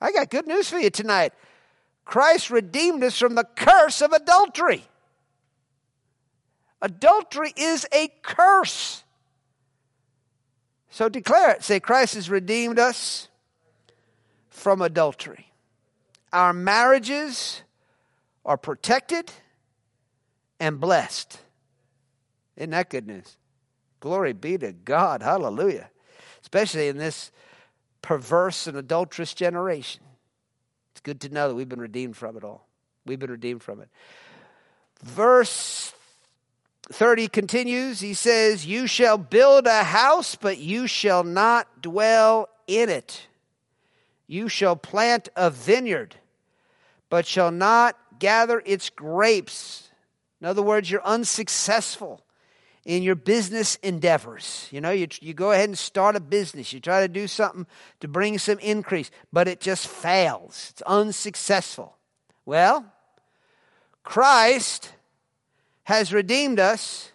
I got good news for you tonight. Christ redeemed us from the curse of adultery. Adultery is a curse. So declare it. Say, Christ has redeemed us from adultery. Our marriages are protected and blessed. Isn't that good news? Glory be to God. Hallelujah. Especially in this perverse and adulterous generation. It's good to know that we've been redeemed from it all. We've been redeemed from it. Verse 30 continues. He says, You shall build a house, but you shall not dwell in it. You shall plant a vineyard, but shall not gather its grapes. In other words, you're unsuccessful in your business endeavors. You know, you, you go ahead and start a business, you try to do something to bring some increase, but it just fails. It's unsuccessful. Well, Christ has redeemed us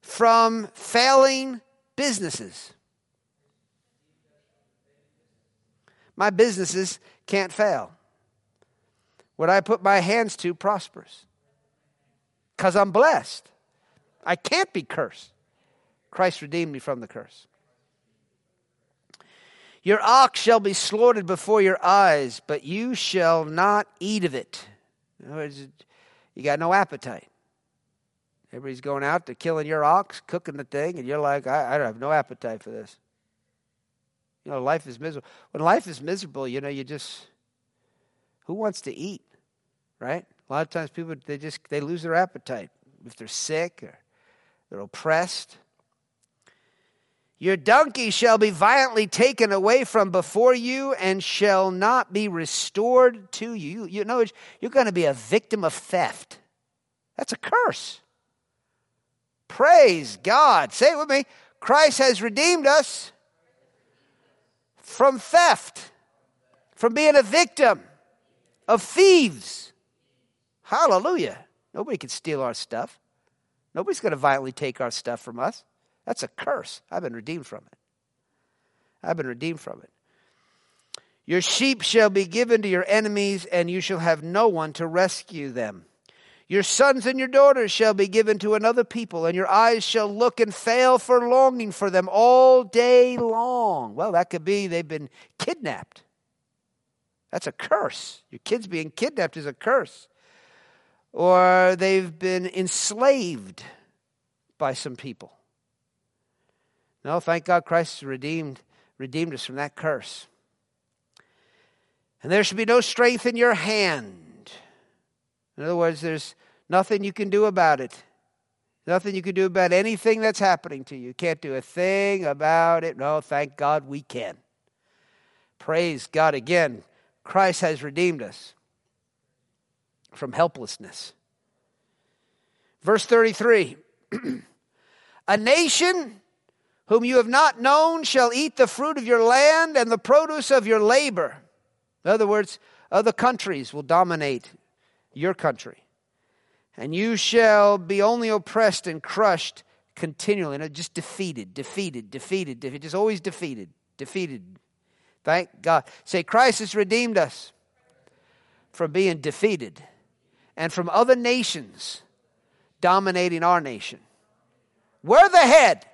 from failing businesses. My businesses can't fail. What I put my hands to prospers because I'm blessed. I can't be cursed. Christ redeemed me from the curse. Your ox shall be slaughtered before your eyes, but you shall not eat of it. In other words, you got no appetite. Everybody's going out to killing your ox, cooking the thing, and you're like, I, I don't have no appetite for this. You know, life is miserable. When life is miserable, you know, you just, who wants to eat, right? A lot of times people, they just, they lose their appetite if they're sick or they're oppressed. Your donkey shall be violently taken away from before you and shall not be restored to you. You know, you're going to be a victim of theft. That's a curse. Praise God. Say it with me. Christ has redeemed us from theft, from being a victim of thieves. Hallelujah. Nobody can steal our stuff. Nobody's going to violently take our stuff from us. That's a curse. I've been redeemed from it. I've been redeemed from it. Your sheep shall be given to your enemies, and you shall have no one to rescue them. Your sons and your daughters shall be given to another people, and your eyes shall look and fail for longing for them all day long. Well, that could be they've been kidnapped. That's a curse. Your kids being kidnapped is a curse. or they've been enslaved by some people. No, thank God Christ redeemed, redeemed us from that curse. And there should be no strength in your hand. In other words, there's nothing you can do about it. Nothing you can do about anything that's happening to you. Can't do a thing about it. No, thank God we can. Praise God again. Christ has redeemed us from helplessness. Verse 33 A nation whom you have not known shall eat the fruit of your land and the produce of your labor. In other words, other countries will dominate your country. And you shall be only oppressed and crushed continually. No, just defeated, defeated, defeated, defeated. Just always defeated, defeated. Thank God. Say, Christ has redeemed us from being defeated and from other nations dominating our nation. We're the head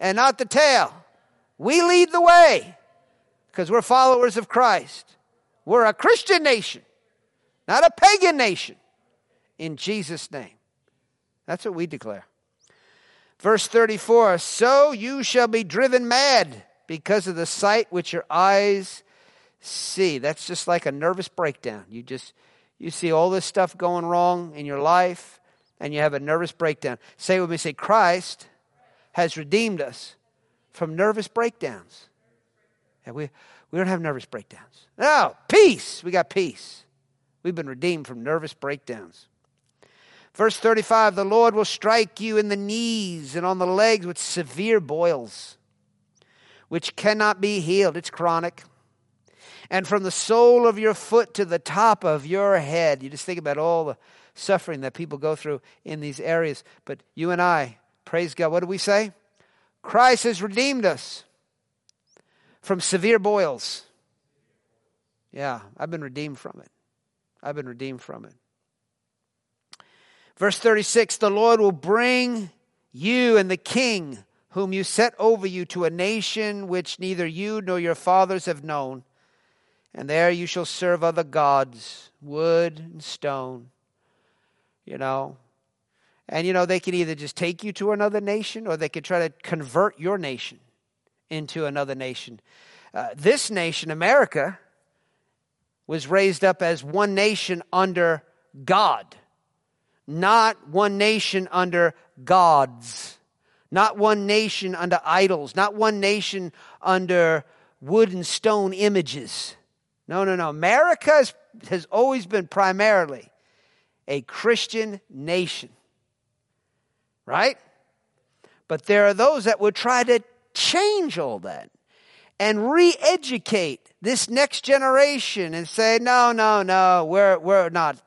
and not the tail. We lead the way because we're followers of Christ. We're a Christian nation, not a pagan nation. In Jesus' name. That's what we declare. Verse 34 So you shall be driven mad because of the sight which your eyes see. That's just like a nervous breakdown. You just you see all this stuff going wrong in your life and you have a nervous breakdown. Say with me, say, Christ has redeemed us from nervous breakdowns. Yeah, we, we don't have nervous breakdowns. No, peace. We got peace. We've been redeemed from nervous breakdowns. Verse 35 The Lord will strike you in the knees and on the legs with severe boils, which cannot be healed. It's chronic and from the sole of your foot to the top of your head. You just think about all the suffering that people go through in these areas. But you and I, praise God, what do we say? Christ has redeemed us from severe boils. Yeah, I've been redeemed from it. I've been redeemed from it. Verse 36 The Lord will bring you and the king whom you set over you to a nation which neither you nor your fathers have known and there you shall serve other gods, wood and stone, you know. And, you know, they can either just take you to another nation or they could try to convert your nation into another nation. Uh, this nation, America, was raised up as one nation under God, not one nation under gods, not one nation under idols, not one nation under wood and stone images. No, no, no. America has, has always been primarily a Christian nation. Right? But there are those that would try to change all that and re educate this next generation and say, no, no, no, we're, we're not,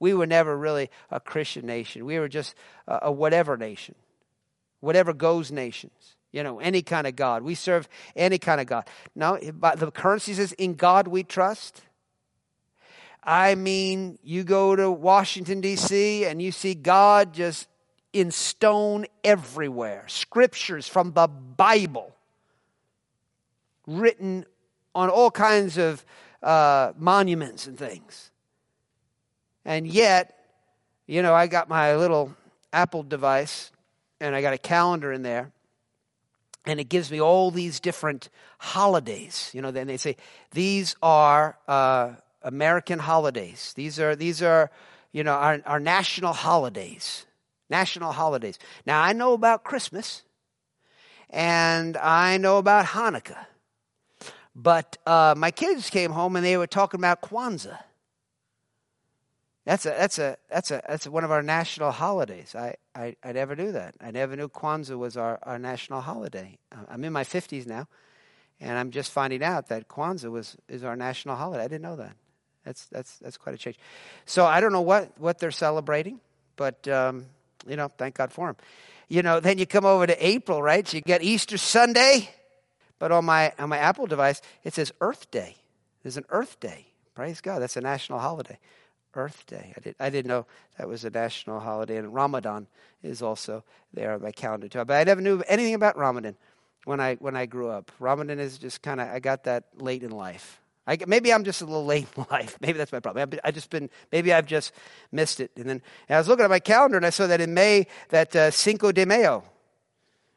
we were never really a Christian nation. We were just a, a whatever nation, whatever goes nations. You know, any kind of God. We serve any kind of God. Now, the currency says, in God we trust. I mean, you go to Washington, D.C., and you see God just in stone everywhere. Scriptures from the Bible written on all kinds of uh, monuments and things. And yet, you know, I got my little Apple device and I got a calendar in there and it gives me all these different holidays. You know, then they say these are uh, American holidays. These are these are you know our, our national holidays. National holidays. Now I know about Christmas, and I know about Hanukkah, but uh, my kids came home and they were talking about Kwanzaa. That's a that's a that's a that's one of our national holidays. I, I, I never knew that. I never knew Kwanzaa was our, our national holiday. I'm in my fifties now, and I'm just finding out that Kwanzaa was is our national holiday. I didn't know that. That's that's that's quite a change. So I don't know what what they're celebrating, but um, you know, thank God for them. You know, then you come over to April, right? So you get Easter Sunday, but on my on my Apple device it says Earth Day. There's an Earth Day. Praise God, that's a national holiday. Earth Day. I, did, I didn't know that was a national holiday, and Ramadan is also there on my calendar too. But I never knew anything about Ramadan when I when I grew up. Ramadan is just kind of I got that late in life. I, maybe I'm just a little late in life. Maybe that's my problem. I, I just been maybe I've just missed it. And then and I was looking at my calendar and I saw that in May that uh, Cinco de Mayo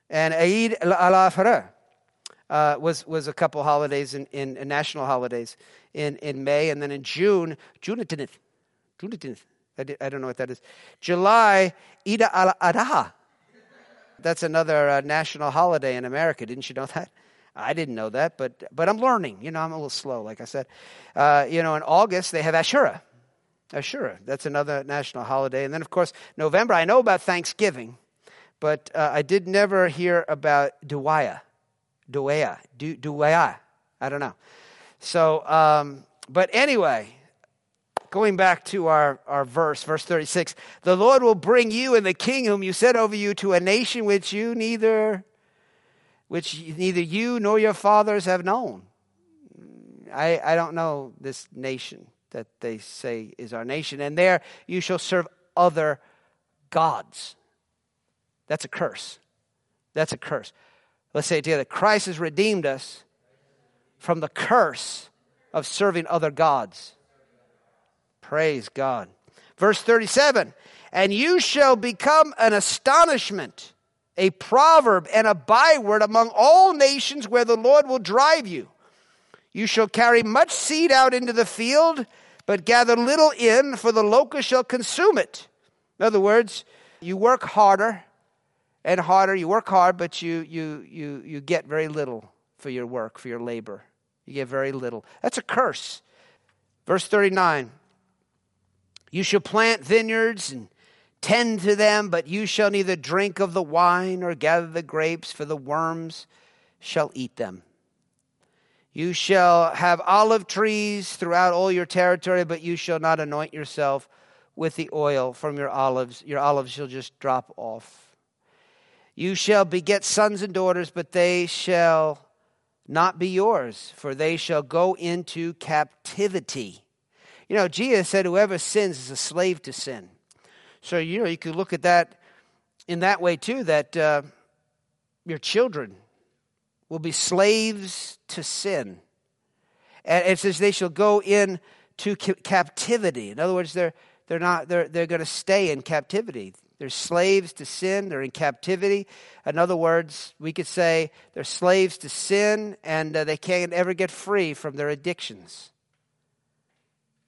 and Eid al-Adha. Uh, was was a couple holidays in, in, in, national holidays in, in May and then in June June 10th I don't know what that is. July, Eid al-Adha. That's another uh, national holiday in America. Didn't you know that? I didn't know that, but, but I'm learning. You know, I'm a little slow, like I said. Uh, you know, in August, they have Ashura. Ashura, that's another national holiday. And then, of course, November, I know about Thanksgiving, but uh, I did never hear about Duwaya. Duwaya. Duwaya. I don't know. So, um, but anyway, going back to our, our verse, verse 36 the Lord will bring you and the king whom you set over you to a nation which you neither which neither you nor your fathers have known. I, I don't know this nation that they say is our nation. And there you shall serve other gods. That's a curse. That's a curse. Let's say it together Christ has redeemed us from the curse of serving other gods. Praise God. Verse 37 And you shall become an astonishment a proverb and a byword among all nations where the Lord will drive you. You shall carry much seed out into the field, but gather little in, for the locust shall consume it. In other words, you work harder and harder. You work hard, but you, you, you, you get very little for your work, for your labor. You get very little. That's a curse. Verse 39 You shall plant vineyards and Tend to them, but you shall neither drink of the wine or gather the grapes, for the worms shall eat them. You shall have olive trees throughout all your territory, but you shall not anoint yourself with the oil from your olives. Your olives shall just drop off. You shall beget sons and daughters, but they shall not be yours, for they shall go into captivity. You know, Jesus said, Whoever sins is a slave to sin. So, you know, you could look at that in that way too, that uh, your children will be slaves to sin. And it says they shall go in into captivity. In other words, they're, they're, not, they're, they're going to stay in captivity. They're slaves to sin. They're in captivity. In other words, we could say they're slaves to sin and uh, they can't ever get free from their addictions.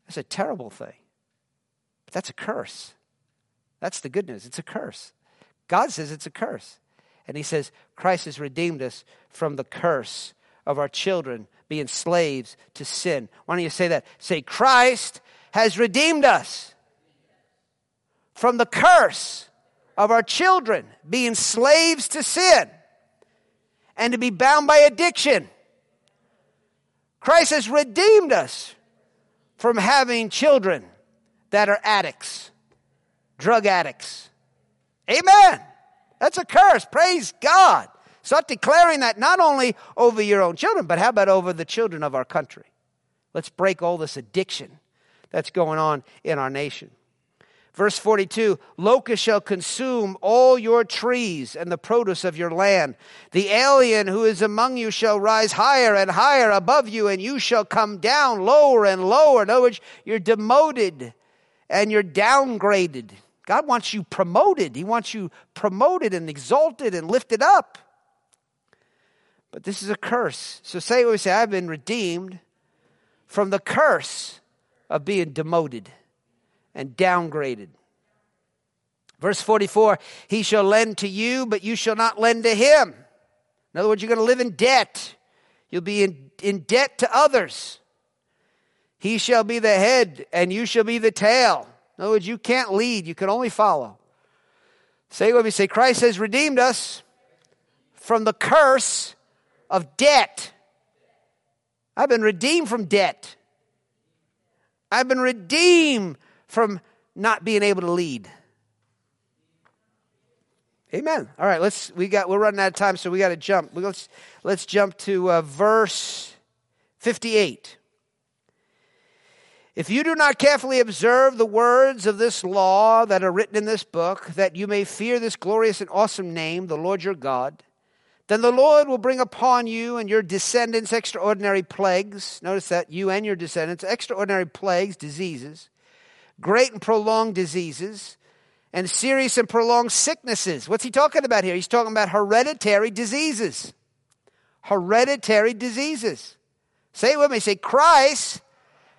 That's a terrible thing. But that's a curse. That's the good news. It's a curse. God says it's a curse. And he says, Christ has redeemed us from the curse of our children being slaves to sin. Why don't you say that? Say, Christ has redeemed us from the curse of our children being slaves to sin and to be bound by addiction. Christ has redeemed us from having children that are addicts drug addicts. Amen. That's a curse. Praise God. Start declaring that not only over your own children, but how about over the children of our country? Let's break all this addiction that's going on in our nation. Verse 42 Locusts shall consume all your trees and the produce of your land. The alien who is among you shall rise higher and higher above you, and you shall come down lower and lower. In other words, you're demoted and you're downgraded. God wants you promoted. He wants you promoted and exalted and lifted up. But this is a curse. So say what we say I've been redeemed from the curse of being demoted and downgraded. Verse 44 He shall lend to you, but you shall not lend to him. In other words, you're going to live in debt. You'll be in, in debt to others. He shall be the head, and you shall be the tail. In other words, you can't lead, you can only follow. Say what we say Christ has redeemed us from the curse of debt. I've been redeemed from debt. I've been redeemed from not being able to lead. Amen. All right, let's we got we're running out of time, so we got to jump. Let's let's jump to uh, verse fifty-eight. If you do not carefully observe the words of this law that are written in this book, that you may fear this glorious and awesome name, the Lord your God, Then the Lord will bring upon you and your descendants extraordinary plagues. Notice that, you and your descendants, extraordinary plagues, diseases, great and prolonged diseases, and serious and prolonged sicknesses. What's he talking about here? He's talking about hereditary diseases. Hereditary diseases. Say it with me. Say, Christ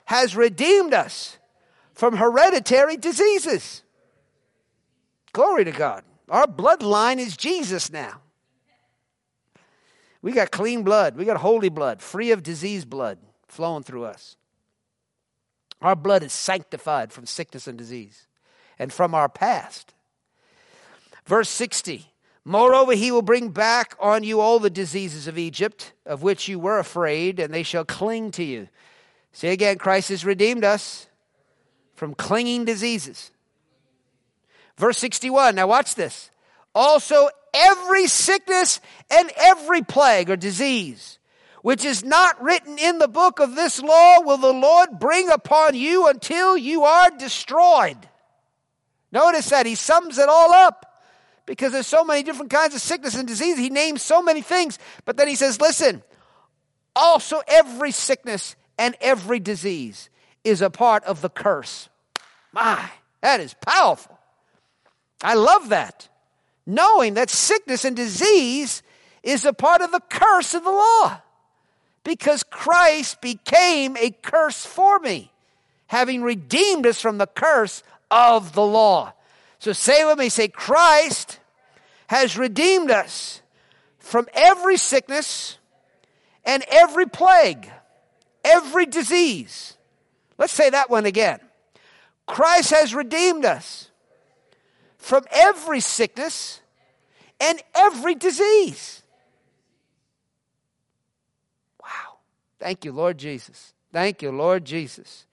has redeemed us from hereditary diseases. Glory to God. Our bloodline is Jesus now. We got clean blood. We got holy blood, free of disease blood flowing through us. Our blood is sanctified from sickness and disease and from our past. Verse 60 Moreover, he will bring back on you all the diseases of Egypt, of which you were afraid, and they shall cling to you. Say again, Christ has redeemed us from clinging diseases. Verse 61, now watch this. Also, every sickness and every plague or disease which is not written in the book of this law will the Lord bring upon you until you are destroyed. Notice that he sums it all up because there's so many different kinds of sickness and disease. He names so many things, but then he says, listen, also every sickness and every disease is a part of the curse. My, that is powerful. I love that knowing that sickness and disease is a part of the curse of the law because Christ became a curse for me, having redeemed us from the curse of the law. So say with me, say, Christ has redeemed us from every sickness and every plague, every disease. Let's say that one again. Christ has redeemed us from every sickness and every disease. Thank you, Lord Jesus. Thank you, Lord Jesus.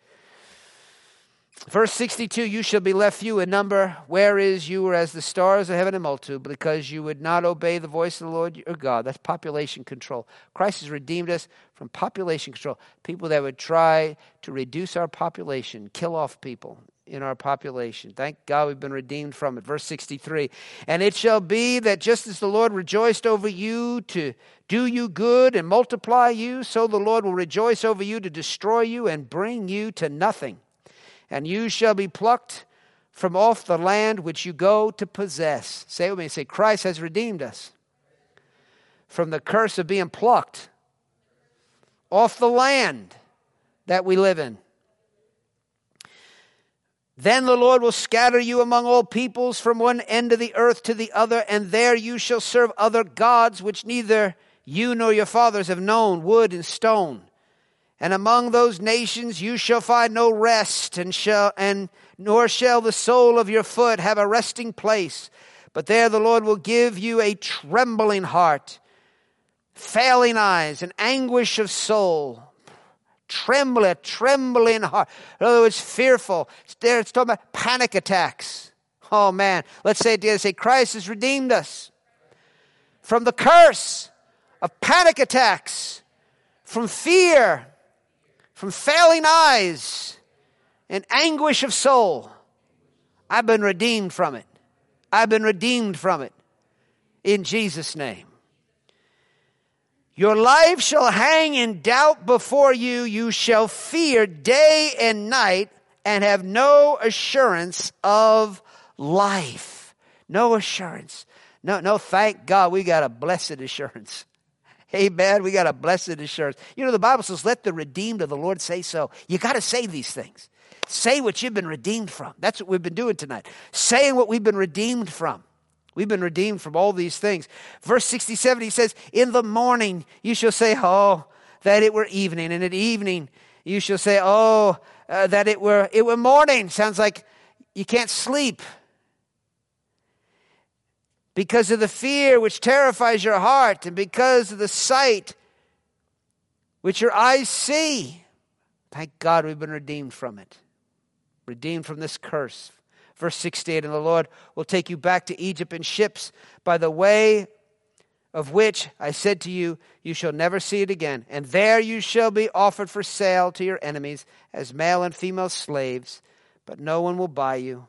Verse 62 You shall be left few in number, whereas you were as the stars of heaven in multitude, because you would not obey the voice of the Lord your God. That's population control. Christ has redeemed us from population control. People that would try to reduce our population, kill off people in our population. Thank God we've been redeemed from it. Verse 63 And it shall be that just as the Lord rejoiced over you to do you good and multiply you, so the Lord will rejoice over you to destroy you and bring you to nothing. And you shall be plucked from off the land which you go to possess. Say with me, say, Christ has redeemed us from the curse of being plucked off the land that we live in. Then the Lord will scatter you among all peoples from one end of the earth to the other, and there you shall serve other gods which neither you nor your fathers have known, wood and stone. And among those nations you shall find no rest, and shall and nor shall the sole of your foot have a resting place. But there the Lord will give you a trembling heart, failing eyes, and anguish of soul tremble, a trembling heart. In other words, fearful. It's there, it's talking about panic attacks. Oh man, let's say it together. Say, Christ has redeemed us from the curse of panic attacks, from fear, from failing eyes, and anguish of soul. I've been redeemed from it. I've been redeemed from it. In Jesus' name. Your life shall hang in doubt before you. You shall fear day and night and have no assurance of life. No assurance. No, no, thank God we got a blessed assurance. Amen. We got a blessed assurance. You know, the Bible says, let the redeemed of the Lord say so. You got to say these things. Say what you've been redeemed from. That's what we've been doing tonight. Saying what we've been redeemed from. We've been redeemed from all these things. Verse 67, he says, In the morning you shall say, Oh, that it were evening. And at evening you shall say, Oh, uh, that it were, it were morning. Sounds like you can't sleep because of the fear which terrifies your heart and because of the sight which your eyes see. Thank God we've been redeemed from it, redeemed from this curse, Verse 68 And the Lord will take you back to Egypt in ships by the way of which I said to you, You shall never see it again. And there you shall be offered for sale to your enemies as male and female slaves, but no one will buy you.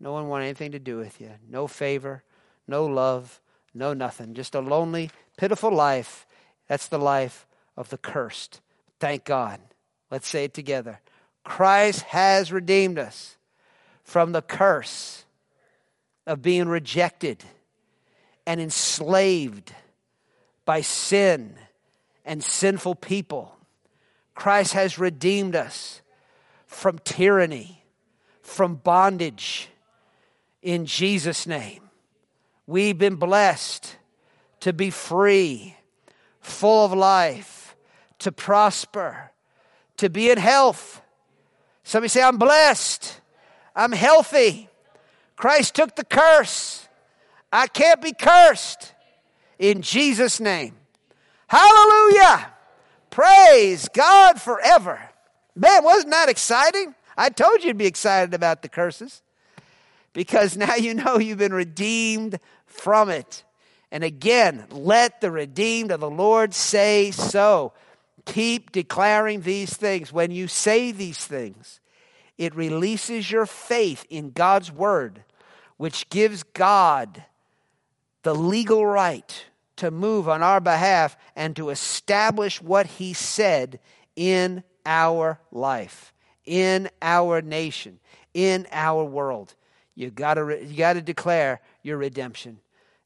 No one want anything to do with you. No favor, no love, no nothing. Just a lonely, pitiful life. That's the life of the cursed. Thank God. Let's say it together. Christ has redeemed us from the curse of being rejected and enslaved by sin and sinful people. Christ has redeemed us from tyranny, from bondage. In Jesus' name, we've been blessed to be free, full of life, to prosper, to be in health. Somebody say, I'm blessed, I'm healthy. Christ took the curse. I can't be cursed in Jesus' name. Hallelujah! Praise God forever. Man, wasn't that exciting? I told you to be excited about the curses because now you know you've been redeemed from it. And again, let the redeemed of the Lord say so. Keep declaring these things. When you say these things, it releases your faith in God's word, which gives God the legal right to move on our behalf and to establish what he said in our life, in our nation, in our world. You gotta, you gotta declare your redemption.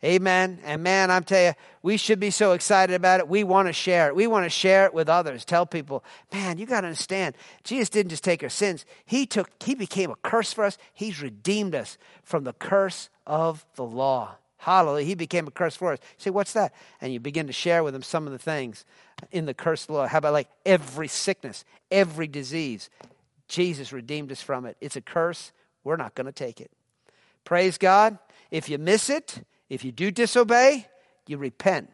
Amen. And man, I'm telling you, we should be so excited about it. We want to share it. We want to share it with others. Tell people, man, you got to understand, Jesus didn't just take our sins. He took, he became a curse for us. He's redeemed us from the curse of the law. Hallelujah. He became a curse for us. You say, what's that? And you begin to share with them some of the things in the curse of the law. How about like every sickness, every disease? Jesus redeemed us from it. It's a curse. We're not going to take it. Praise God. If you miss it, if you do disobey, you repent.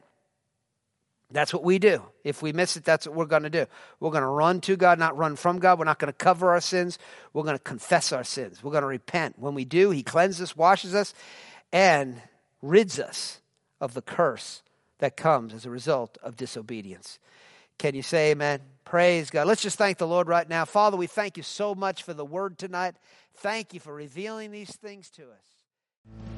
That's what we do. If we miss it, that's what we're going to do. We're going to run to God, not run from God. We're not going to cover our sins. We're going to confess our sins. We're going to repent. When we do, He cleanses us, washes us, and rids us of the curse that comes as a result of disobedience. Can you say amen? Praise God. Let's just thank the Lord right now. Father, we thank you so much for the word tonight. Thank you for revealing these things to us.